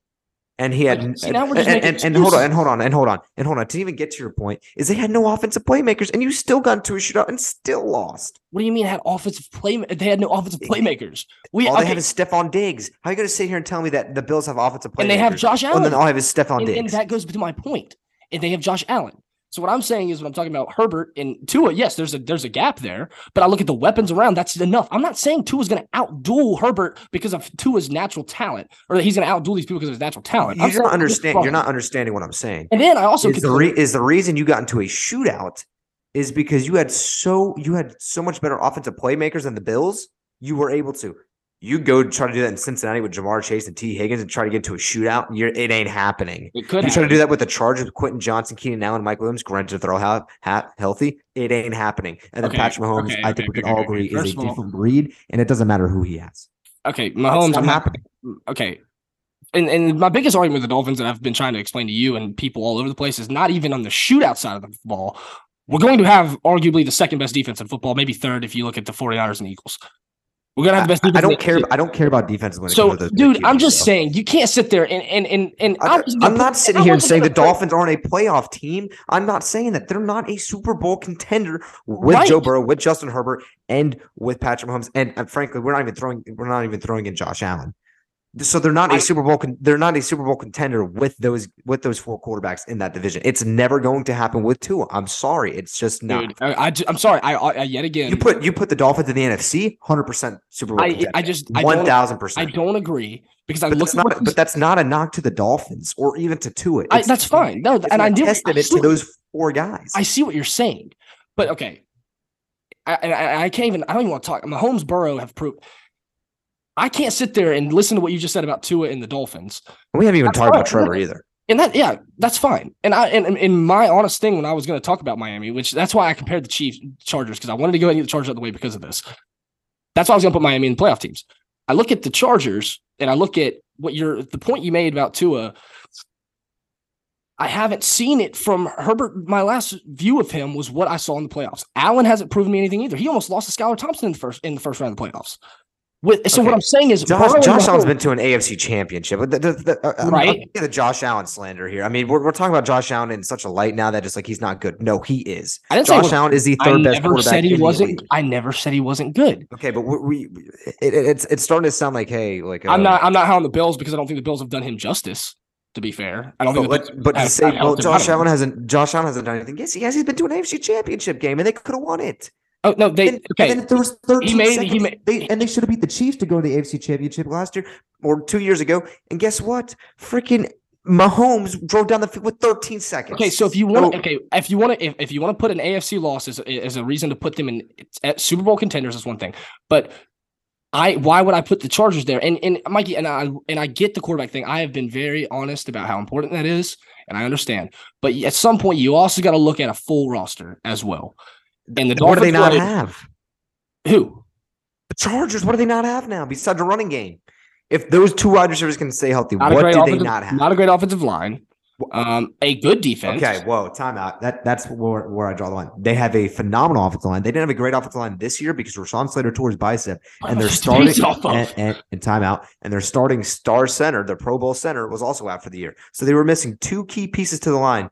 Speaker 2: And he had
Speaker 1: see, now we're
Speaker 2: and, and, and, hold on and hold on and hold on and hold on to even get to your point is they had no offensive playmakers and you still got into a shootout and still lost.
Speaker 1: What do you mean had offensive play? They had no offensive eh, playmakers. We
Speaker 2: All
Speaker 1: okay,
Speaker 2: they have is Stefon Diggs. How are you going to sit here and tell me that the Bills have offensive playmakers?
Speaker 1: and they have Josh Allen.
Speaker 2: And then all I have is Stefon
Speaker 1: and, and that goes to my point. And they have Josh Allen. So what I'm saying is when I'm talking about Herbert and Tua, yes, there's a there's a gap there, but I look at the weapons around. That's enough. I'm not saying Tua's going to outduel Herbert because of Tua's natural talent, or that he's going to outduel these people because of his natural talent.
Speaker 2: you
Speaker 1: I'm
Speaker 2: don't
Speaker 1: this
Speaker 2: understand. You're not understanding what I'm saying.
Speaker 1: And then I also
Speaker 2: is the, re- is the reason you got into a shootout is because you had so you had so much better offensive playmakers than the Bills. You were able to. You go try to do that in Cincinnati with Ja'Marr Chase and Tee Higgins and try to get into a shootout. It ain't happening.
Speaker 1: it could
Speaker 2: You try to do that with the Chargers with Quentin Johnston, Keenan Allen, Mike Williams. Granted, if they're all ha- ha- healthy, it ain't happening. And then
Speaker 1: Okay,
Speaker 2: Patrick Mahomes,
Speaker 1: okay,
Speaker 2: I
Speaker 1: okay,
Speaker 2: think we
Speaker 1: okay,
Speaker 2: can all agree,
Speaker 1: okay.
Speaker 2: is a
Speaker 1: all-
Speaker 2: different breed, and it doesn't matter who he has.
Speaker 1: Okay, Mahomes.
Speaker 2: not
Speaker 1: I'm not,
Speaker 2: happening.
Speaker 1: okay. And and my biggest argument with the Dolphins that I've been trying to explain to you and people all over the place is not even on the shootout side of the ball. We're going to have arguably the second best defense in football, maybe third if you look at the 49ers and Eagles. We're going to have the best
Speaker 2: I,
Speaker 1: defense.
Speaker 2: I don't care. I don't care about defense when it
Speaker 1: So,
Speaker 2: comes to those
Speaker 1: dude, I'm just
Speaker 2: though.
Speaker 1: saying you can't sit there and and and and
Speaker 2: I, am
Speaker 1: gonna
Speaker 2: not sitting here and saying the
Speaker 1: gonna
Speaker 2: Dolphins aren't a playoff team. I'm not saying that they're not a Super Bowl contender with
Speaker 1: Right.
Speaker 2: Joe Burrow, with Justin Herbert, and with Patrick Mahomes. And, and frankly, we're not even throwing we're not even throwing in Josh Allen. So they're not a Super Bowl. Con- they're not a Super Bowl contender with those with those four quarterbacks in that division. It's never going to happen with Tua. I'm sorry, it's just not.
Speaker 1: Dude, I, am sorry. I, I yet again.
Speaker 2: you put you put the Dolphins in the NFC, hundred percent Super Bowl.
Speaker 1: I. I just
Speaker 2: one thousand
Speaker 1: I don't agree because I look
Speaker 2: not. But that's not a knock to the Dolphins or even to Tua.
Speaker 1: I, that's fine. No, and I
Speaker 2: a
Speaker 1: do. I
Speaker 2: testament
Speaker 1: see
Speaker 2: to those four guys.
Speaker 1: I see what you're saying, but okay. I, I, I can't even. I don't even want to talk. Mahomes, Burrow have proved. I can't sit there and listen to what you just said about Tua and the Dolphins.
Speaker 2: we haven't even
Speaker 1: That's
Speaker 2: talked about. Trevor either.
Speaker 1: And that, yeah, that's fine. And I, and and my honest thing when I was going to talk about Miami, which that's why I compared the Chiefs Chargers because I wanted to go ahead and get the Chargers out of the way because of this. That's why I was going to put Miami in the playoff teams. I look at the Chargers and I look at what you're the point you made about Tua. I haven't seen it from Herbert. My last view of him was what I saw in the playoffs. Allen hasn't proven me anything either. He almost lost to Skylar Thompson in the first in the first round of the playoffs. With so what I'm saying is
Speaker 2: Josh, Josh Allen's been to an AFC championship. But the, the, the, uh, I'm-
Speaker 1: Right.
Speaker 2: I'm the Josh Allen slander here. I mean, we're, we're talking about Josh Allen in such a light now that just like he's not good. No, he is.
Speaker 1: I didn't
Speaker 2: Josh
Speaker 1: was-
Speaker 2: Allen is the
Speaker 1: I
Speaker 2: third best
Speaker 1: never
Speaker 2: quarterback
Speaker 1: said he wasn't. I never said he wasn't good.
Speaker 2: Okay, but we, we it, it- it's it's starting to sound like hey, like
Speaker 1: I'm
Speaker 2: uh,
Speaker 1: not. I'm not high on the Bills because I don't think the Bills have done him justice. To be fair, I don't
Speaker 2: But,
Speaker 1: think. the
Speaker 2: let-
Speaker 1: Bills
Speaker 2: but to
Speaker 1: have-
Speaker 2: say, well.
Speaker 1: I
Speaker 2: Josh. Allen hasn't. Josh Allen hasn't done anything. Yes, he has. He's been to an AFC championship game, and they could have won it.
Speaker 1: Oh no, they
Speaker 2: And,
Speaker 1: okay.
Speaker 2: and then there was 13
Speaker 1: made- he made-
Speaker 2: they, and they should have beat the Chiefs to go to the AFC Championship last year or two years ago. And guess what? Freaking Mahomes drove down the field with 13 seconds.
Speaker 1: Okay, so if you want, okay, if you want to, if, if you want to put an AFC loss as, as a reason to put them in at Super Bowl contenders, is one thing. But I, why would I put the Chargers there? And and Mikey, and I and I get the quarterback thing. I have been very honest about how important that is, and I understand. But at some point, you also got to look at a full roster as well. And the
Speaker 2: what do they not
Speaker 1: wanted-
Speaker 2: have?
Speaker 1: Who?
Speaker 2: The Chargers, what do they not have now besides a running game? If those two wide receivers can stay healthy,
Speaker 1: Not
Speaker 2: what do they not have?
Speaker 1: not a great offensive line. Um, a good defense.
Speaker 2: Okay, whoa, timeout. That that's where, where I draw the line. They have a phenomenal offensive line. They didn't have a great offensive line this year because Rashawn Slater tore his bicep, and they're starting
Speaker 1: based off of?
Speaker 2: and, and, and timeout, and their starting star center, their Pro Bowl center, was also out for the year. So they were missing two key pieces to the line.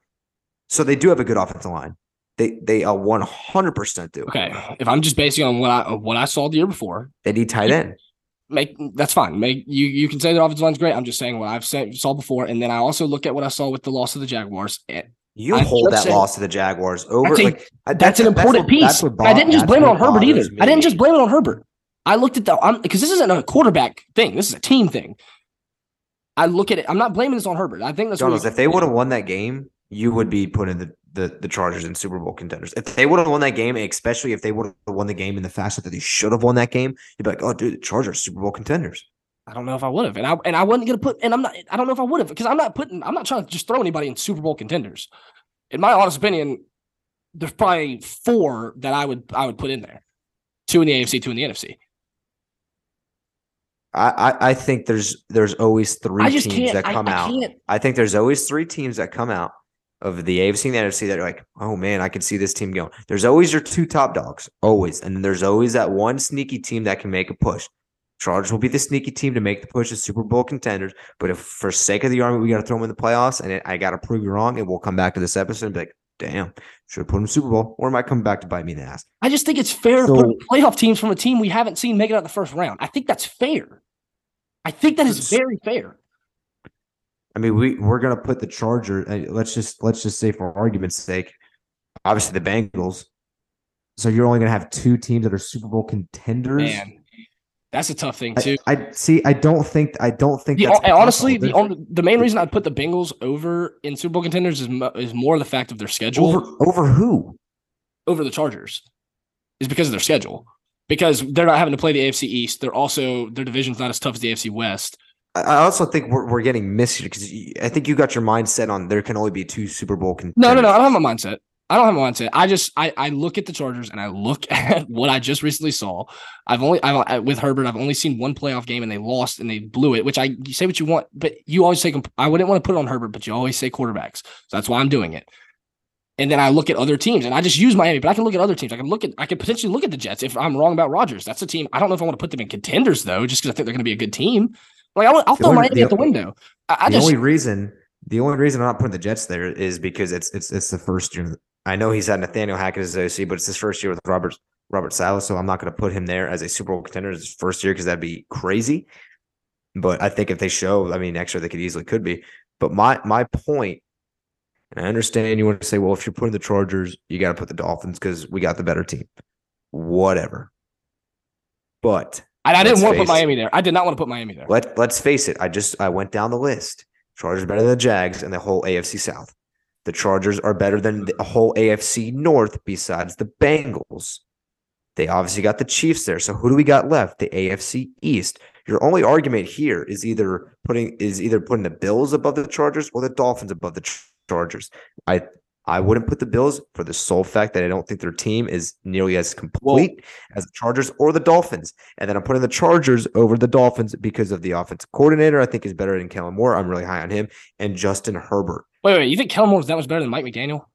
Speaker 2: So they do have a good offensive line. They they a one hundred percent do.
Speaker 1: Okay, if I'm just basing on what I what I saw the year before,
Speaker 2: They need tight end.
Speaker 1: make that's fine. Make you you can say their offensive line's great. I'm just saying what I've said, saw before, and then I also look at what I saw with the loss of the Jaguars. And
Speaker 2: You
Speaker 1: I'm
Speaker 2: hold that
Speaker 1: saying-
Speaker 2: loss to the Jaguars over.
Speaker 1: That's a-
Speaker 2: like I-
Speaker 1: that's an important
Speaker 2: what-
Speaker 1: piece.
Speaker 2: that's what
Speaker 1: And I didn't just blame it on Herbert either.
Speaker 2: bothers
Speaker 1: I didn't just blame it on Herbert. I looked at the I'm because this isn't a quarterback thing. This is a team thing. I look at it. I'm not blaming this on Herbert. I think that's
Speaker 2: Jonas, if they would have won that game, you would be putting the the the Chargers and Super Bowl contenders. If they would have won that game, especially if they would have won the game in the fashion that they should have won that game, you'd be like, "Oh, dude, the Chargers Super Bowl contenders."
Speaker 1: I don't know if I would have, and I and I wasn't gonna put, and I'm not. I don't know if I would have because I'm not putting. I'm not trying to just throw anybody in Super Bowl contenders. In my honest opinion, there's probably four that I would I would put in there. Two in the AFC, two in the NFC.
Speaker 2: I, I, I think there's there's always three teams that come
Speaker 1: I,
Speaker 2: out. I think there's always three teams that come out of the AFC and the NFC that are like, oh man, I can see this team going. There's always your two top dogs, always, and then there's always that one sneaky team that can make a push. Chargers will be the sneaky team to make the push as Super Bowl contenders. But if for sake of the argument, we got to throw them in the playoffs, and it, I got to prove you wrong, and we'll come back to this episode and be like, damn, should have put them Super Bowl, or it might come back to bite me in the ass.
Speaker 1: I just think it's fair so, to put playoff teams from a team we haven't seen make it out the first round. I think that's fair. I think that is very fair.
Speaker 2: I mean, we we're gonna put the Charger. Uh, let's just let's just say for argument's sake, obviously the Bengals. So you're only gonna have two teams that are Super Bowl contenders.
Speaker 1: Man, that's a tough thing too.
Speaker 2: I, I see. I don't think. I don't think.
Speaker 1: The, honestly, the only, the main reason I put the Bengals over in Super Bowl contenders is is more the fact of their schedule.
Speaker 2: Over over who?
Speaker 1: Over the Chargers, is because of their schedule because they're not having to play the AFC East. They're also their division's not as tough as the AFC West.
Speaker 2: I also think we're, we're getting missed because I think you got your mindset on there can only be two Super Bowl contenders.
Speaker 1: No, no, no. I don't have a mindset. I don't have a mindset. I just I, I look at the Chargers and I look at what I just recently saw. I've only I've with Herbert. I've only seen one playoff game and they lost and they blew it. Which I you say what you want, but you always say I wouldn't want to put it on Herbert, but you always say quarterbacks. So that's why I'm doing it. And then I look at other teams and I just use Miami, but I can look at other teams. I can look at, I can potentially look at the Jets if I'm wrong about Rodgers. That's a team. I don't know if I want to put them in contenders though, just because I think they're going to be a good team. Like I'll, I'll throw only, Miami the, at the window. I, I
Speaker 2: the
Speaker 1: just,
Speaker 2: only reason, the only reason I'm not putting the Jets there is because it's it's it's the first year. I know he's had Nathaniel Hackett as OC, but it's his first year with Robert Robert Saleh, so I'm not going to put him there as a Super Bowl contender his first year because that'd be crazy. But I think if they show, I mean, next year they could easily could be. But my my point and I understand you want to say, well, if you're putting the Chargers, you got to put the Dolphins because we got the better team. Whatever. But
Speaker 1: I, I didn't want to put Miami there. I did not want to put Miami there.
Speaker 2: Let Let's face it. I just I went down the list. Chargers better than the Jags and the whole AFC South. The Chargers are better than the whole AFC North besides the Bengals. They obviously got the Chiefs there. So who do we got left? The AFC East. Your only argument here is either putting is either putting the Bills above the Chargers or the Dolphins above the Chargers. I I wouldn't put the Bills for the sole fact that I don't think their team is nearly as complete as the Chargers or the Dolphins. And then I'm putting the Chargers over the Dolphins because of the offensive coordinator. I think is better than Kellen Moore. I'm really high on him and Justin Herbert.
Speaker 1: Wait, wait, you think Kellen Moore is that much better than Mike McDaniel?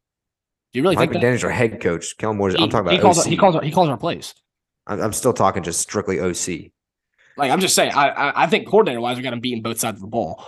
Speaker 1: Do you really
Speaker 2: Mike
Speaker 1: think
Speaker 2: McDaniel's our head coach? Kellen Moore. I'm talking about.
Speaker 1: He calls. OC. He calls. He calls our plays.
Speaker 2: I'm still talking just strictly OC.
Speaker 1: Like I'm just saying, I I, I think coordinator wise, we got him beating both sides of the ball.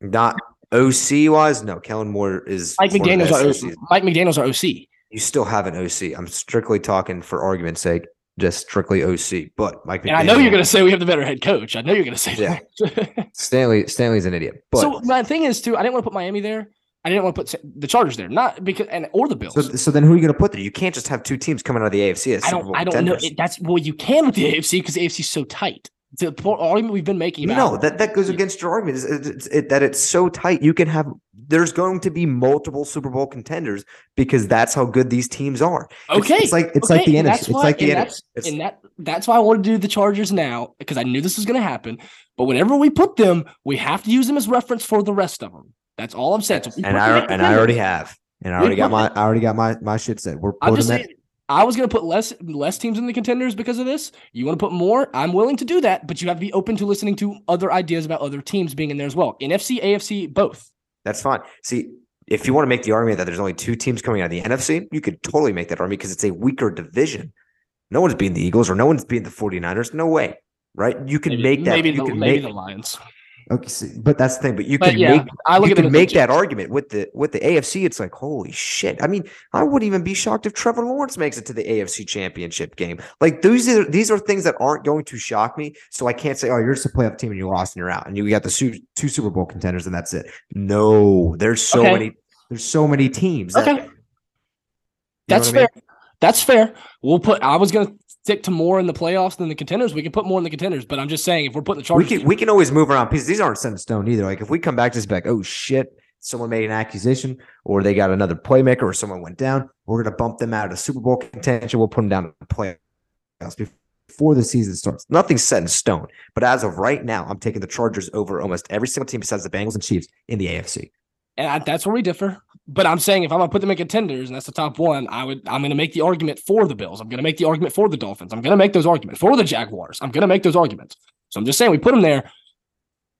Speaker 2: Not OC wise, no. Kellen Moore is
Speaker 1: Mike McDaniel's our OC. Mike McDaniel's our OC.
Speaker 2: You still have an OC. I'm strictly talking for argument's sake, just strictly OC. But Mike,
Speaker 1: and I know you're going to say we have the better head coach. I know you're going to say yeah.
Speaker 2: that. Stanley, Stanley's an idiot. But
Speaker 1: so my thing is too, I didn't want to put Miami there. I didn't want to put the Chargers there, not because and or the Bills.
Speaker 2: So, so then who are you going to put there? You can't just have two teams coming out of the AFC.
Speaker 1: I don't. I don't know. It, that's well, you can with the AFC because the AFC is so tight the argument we've been making.
Speaker 2: No, that, that goes against your argument. Is it, it, that it's so tight. You can have. There's going to be multiple Super Bowl contenders because that's how good these teams are.
Speaker 1: Okay,
Speaker 2: it's, it's like it's like the NFC. It's like the
Speaker 1: NFC. It's, and that that's why I wanted to do the Chargers now because I knew this was going to happen. But whenever we put them, we have to use them as reference for the rest of them. That's all I'm saying. So
Speaker 2: and I and I already have. And I already got my I already got my my shit set. We're putting that. Saying,
Speaker 1: I was going to put less less teams in the contenders because of this. You want to put more? I'm willing to do that, but you have to be open to listening to other ideas about other teams being in there as well. NFC, AFC, both.
Speaker 2: That's fine. See, if you want to make the argument that there's only two teams coming out of the NFC, you could totally make that argument because it's a weaker division. No one's beating the Eagles or no one's beating the 49ers. No way. Right? You can
Speaker 1: maybe,
Speaker 2: make that.
Speaker 1: Maybe,
Speaker 2: you
Speaker 1: the,
Speaker 2: can
Speaker 1: maybe
Speaker 2: make,
Speaker 1: the Lions.
Speaker 2: Okay, so, but that's the thing. But you but can yeah, make I look you can make that argument with the with the AFC. It's like holy shit. I mean, I wouldn't even be shocked if Trevor Lawrence makes it to the AFC Championship game. Like these are these are things that aren't going to shock me. So I can't say, oh, you're just a playoff team and you lost and you're out, and you got the two, two Super Bowl contenders and that's it. No, there's so okay. many. There's so many teams.
Speaker 1: Okay, that's fair. I mean? That's fair. We'll put. I was gonna stick to more in the playoffs than the contenders, we can put more in the contenders. But I'm just saying, if we're putting the Chargers,
Speaker 2: we can we can always move around pieces. These aren't set in stone either. Like if we come back to this back, oh shit, someone made an accusation or they got another playmaker or someone went down, we're to bump them out of the Super Bowl contention. We'll put them down to the playoffs before the season starts. Nothing's set in stone. But as of right now, I'm taking the Chargers over almost every single team besides the Bengals and Chiefs in the AFC.
Speaker 1: And I, that's where we differ. But I'm saying if I'm gonna put them in contenders and that's the top one, I would I'm gonna make the argument for the Bills. I'm gonna make the argument for the Dolphins. I'm gonna make those arguments for the Jaguars. I'm gonna make those arguments. So I'm just saying we put them there.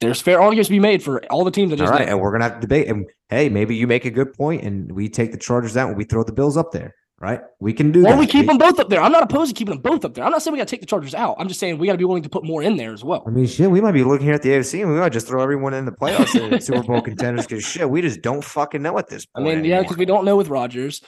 Speaker 1: There's fair arguments to be made for all the teams that just
Speaker 2: all right, and we're gonna have to debate. And hey, maybe you make a good point, and we take the Chargers out, and we throw the Bills up there right? We can do
Speaker 1: or
Speaker 2: that.
Speaker 1: we keep them both up there. I'm not opposed to keeping them both up there. I'm not saying we got to take the Chargers out. I'm just saying we got to be willing to put more in there as well.
Speaker 2: I mean, shit, we might be looking here at the AFC and we might just throw everyone in the playoffs and Super Bowl contenders because shit, we just don't fucking know at this point.
Speaker 1: I mean,
Speaker 2: anymore.
Speaker 1: yeah, because we don't know with Rodgers.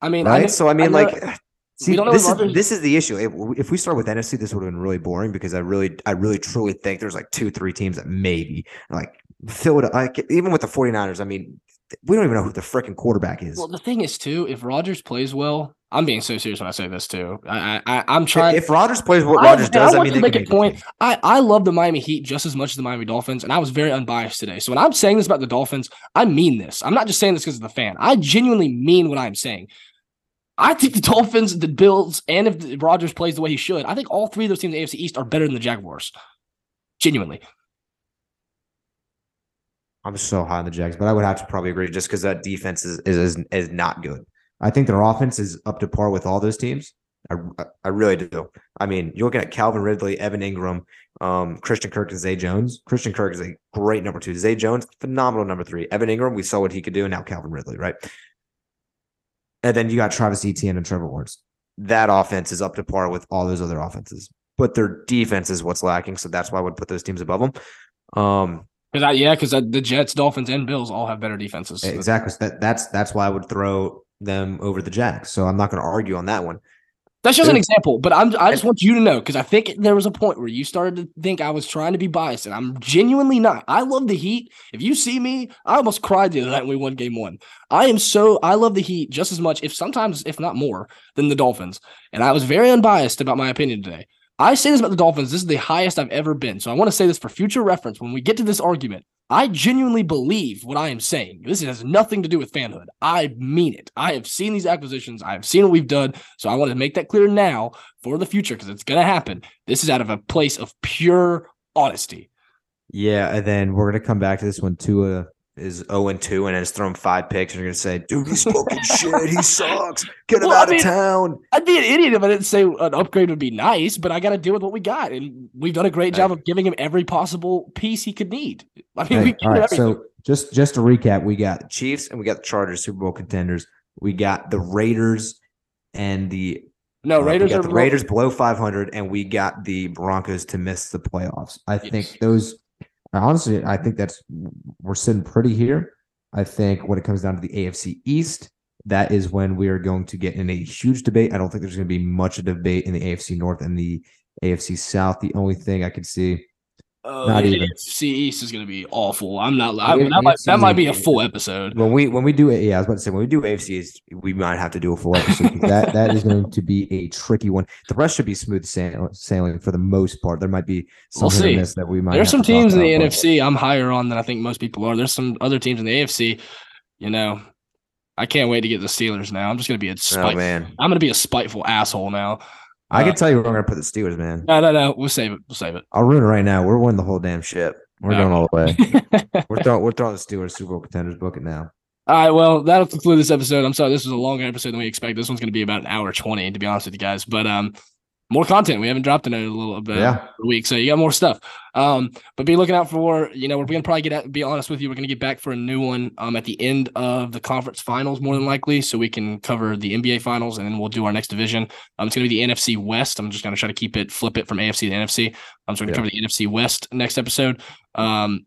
Speaker 1: I mean,
Speaker 2: right?
Speaker 1: I know,
Speaker 2: so I mean,
Speaker 1: I know,
Speaker 2: like. See, this is this is the issue. If, if we start with NFC, this would have been really boring because I really, I really, truly think there's like two, three teams that maybe like Philadelphia, even with the 49ers. I mean, we don't even know who the freaking quarterback is.
Speaker 1: Well, the thing is, too, if Rodgers plays well, I'm being so serious when I say this too. I, I I'm trying.
Speaker 2: If Rodgers plays what Rodgers does, I, I mean, they
Speaker 1: make a point. I I love the Miami Heat just as much as the Miami Dolphins, and I was very unbiased today. So when I'm saying this about the Dolphins, I mean this. I'm not just saying this because of the fan. I genuinely mean what I'm saying. I think the Dolphins, the Bills, and if Rodgers plays the way he should, I think all three of those teams in the AFC East are better than the Jaguars. Genuinely.
Speaker 2: I'm so high on the Jags, but I would have to probably agree just because that defense is, is is not good. I think their offense is up to par with all those teams. I, I really do. I mean, you're looking at Calvin Ridley, Evan Engram, um, Christian Kirk, and Zay Jones. Christian Kirk is a great number two. Zay Jones, phenomenal number three. Evan Engram, we saw what he could do, and now Calvin Ridley, right? And then you got Travis Etienne and Trevor Lawrence. That offense is up to par with all those other offenses, but their defense is what's lacking. So that's why I would put those teams above them. Um,
Speaker 1: because yeah, because uh, the Jets, Dolphins, and Bills all have better defenses.
Speaker 2: Exactly. That, that's that's why I would throw them over the Jags. So I'm not going to argue on that one.
Speaker 1: That's just an example, but I'm I just want you to know because I think there was a point where you started to think I was trying to be biased, and I'm genuinely not. I love the Heat. If you see me, I almost cried the other night when we won Game One. I am so I love the Heat just as much, if sometimes if not more, than the Dolphins. And I was very unbiased about my opinion today. I say this about the Dolphins. This is the highest I've ever been. So I want to say this for future reference. When we get to this argument, I genuinely believe what I am saying. This has nothing to do with fanhood. I mean it. I have seen these acquisitions. I have seen what we've done. So I want to make that clear now for the future because it's going to happen. This is out of a place of pure honesty.
Speaker 2: Yeah. And then we're going to come back to this one too. Uh, is 0 and 2 and has thrown five picks, and you're gonna say, dude, he's fucking shit. He sucks. Get him well, out I mean, of town.
Speaker 1: I'd be an idiot if I didn't say an upgrade would be nice, but I gotta deal with what we got. And we've done a great job of giving him every possible piece he could need. I mean,
Speaker 2: hey, all right, so just just to recap, we got the Chiefs and we got the Chargers Super Bowl contenders. We got the Raiders and the
Speaker 1: no, Raiders
Speaker 2: uh,
Speaker 1: are
Speaker 2: the Raiders below 500, and we got the Broncos to miss the playoffs. I yes. think those honestly, I think that's we're sitting pretty here. I think when it comes down to the AFC East, that is when we are going to get in a huge debate. I don't think there's going to be much of debate in the AFC North and the AFC South. The only thing I could see
Speaker 1: uh, Not even. AFC East is going to be awful. I'm not. I, that, might, that might be a full episode.
Speaker 2: When we when we do it, yeah, I was about to say when we do AFC East, we might have to do a full episode. that that is going to be a tricky one. The rest should be smooth sailing for the most part. There might be some we'll see. that we might.
Speaker 1: There's some teams in the about, NFC I'm higher on than I think most people are. There's some other teams in the AFC. You know, I can't wait to get the Steelers now. I'm just going to be a spite- oh, man. I'm going to be a spiteful asshole now.
Speaker 2: I can uh, tell you where we're gonna put the Steelers, man.
Speaker 1: No, no, no. We'll save it. We'll save it.
Speaker 2: I'll ruin it right now. We're winning the whole damn ship. We're going all the way. we're throwing we're throwing the Steelers Super Bowl contenders. Book it now.
Speaker 1: All right, well, that'll conclude this episode. I'm sorry, this was a longer episode than we expected. This one's going to be about an hour 20, to be honest with you guys. But um, more content. We haven't dropped in a little bit yeah. a week, so you got more stuff. Um, but be looking out for you know we're gonna probably get at, be honest with you, we're gonna get back for a new one um at the end of the conference finals more than likely, so we can cover the NBA finals and then we'll do our next division. Um, it's gonna be the NFC West. I'm just gonna try to keep it flip it from AFC to NFC. I'm just gonna yeah. cover the NFC West next episode. Um,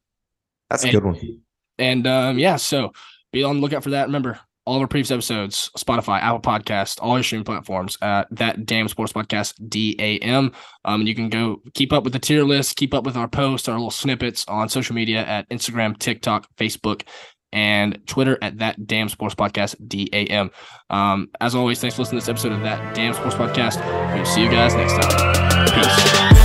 Speaker 2: that's a and, good one.
Speaker 1: And um, yeah, so be on the lookout for that. Remember, all our previous episodes, Spotify, Apple Podcast, all your streaming platforms at that damn sports podcast, DAM. Um, and you can go keep up with the tier list, keep up with our posts, our little snippets on social media at Instagram, TikTok, Facebook, and Twitter at that damn sports podcast, DAM. Um, as always, thanks for listening to this episode of that damn sports podcast. We'll see you guys next time. Peace.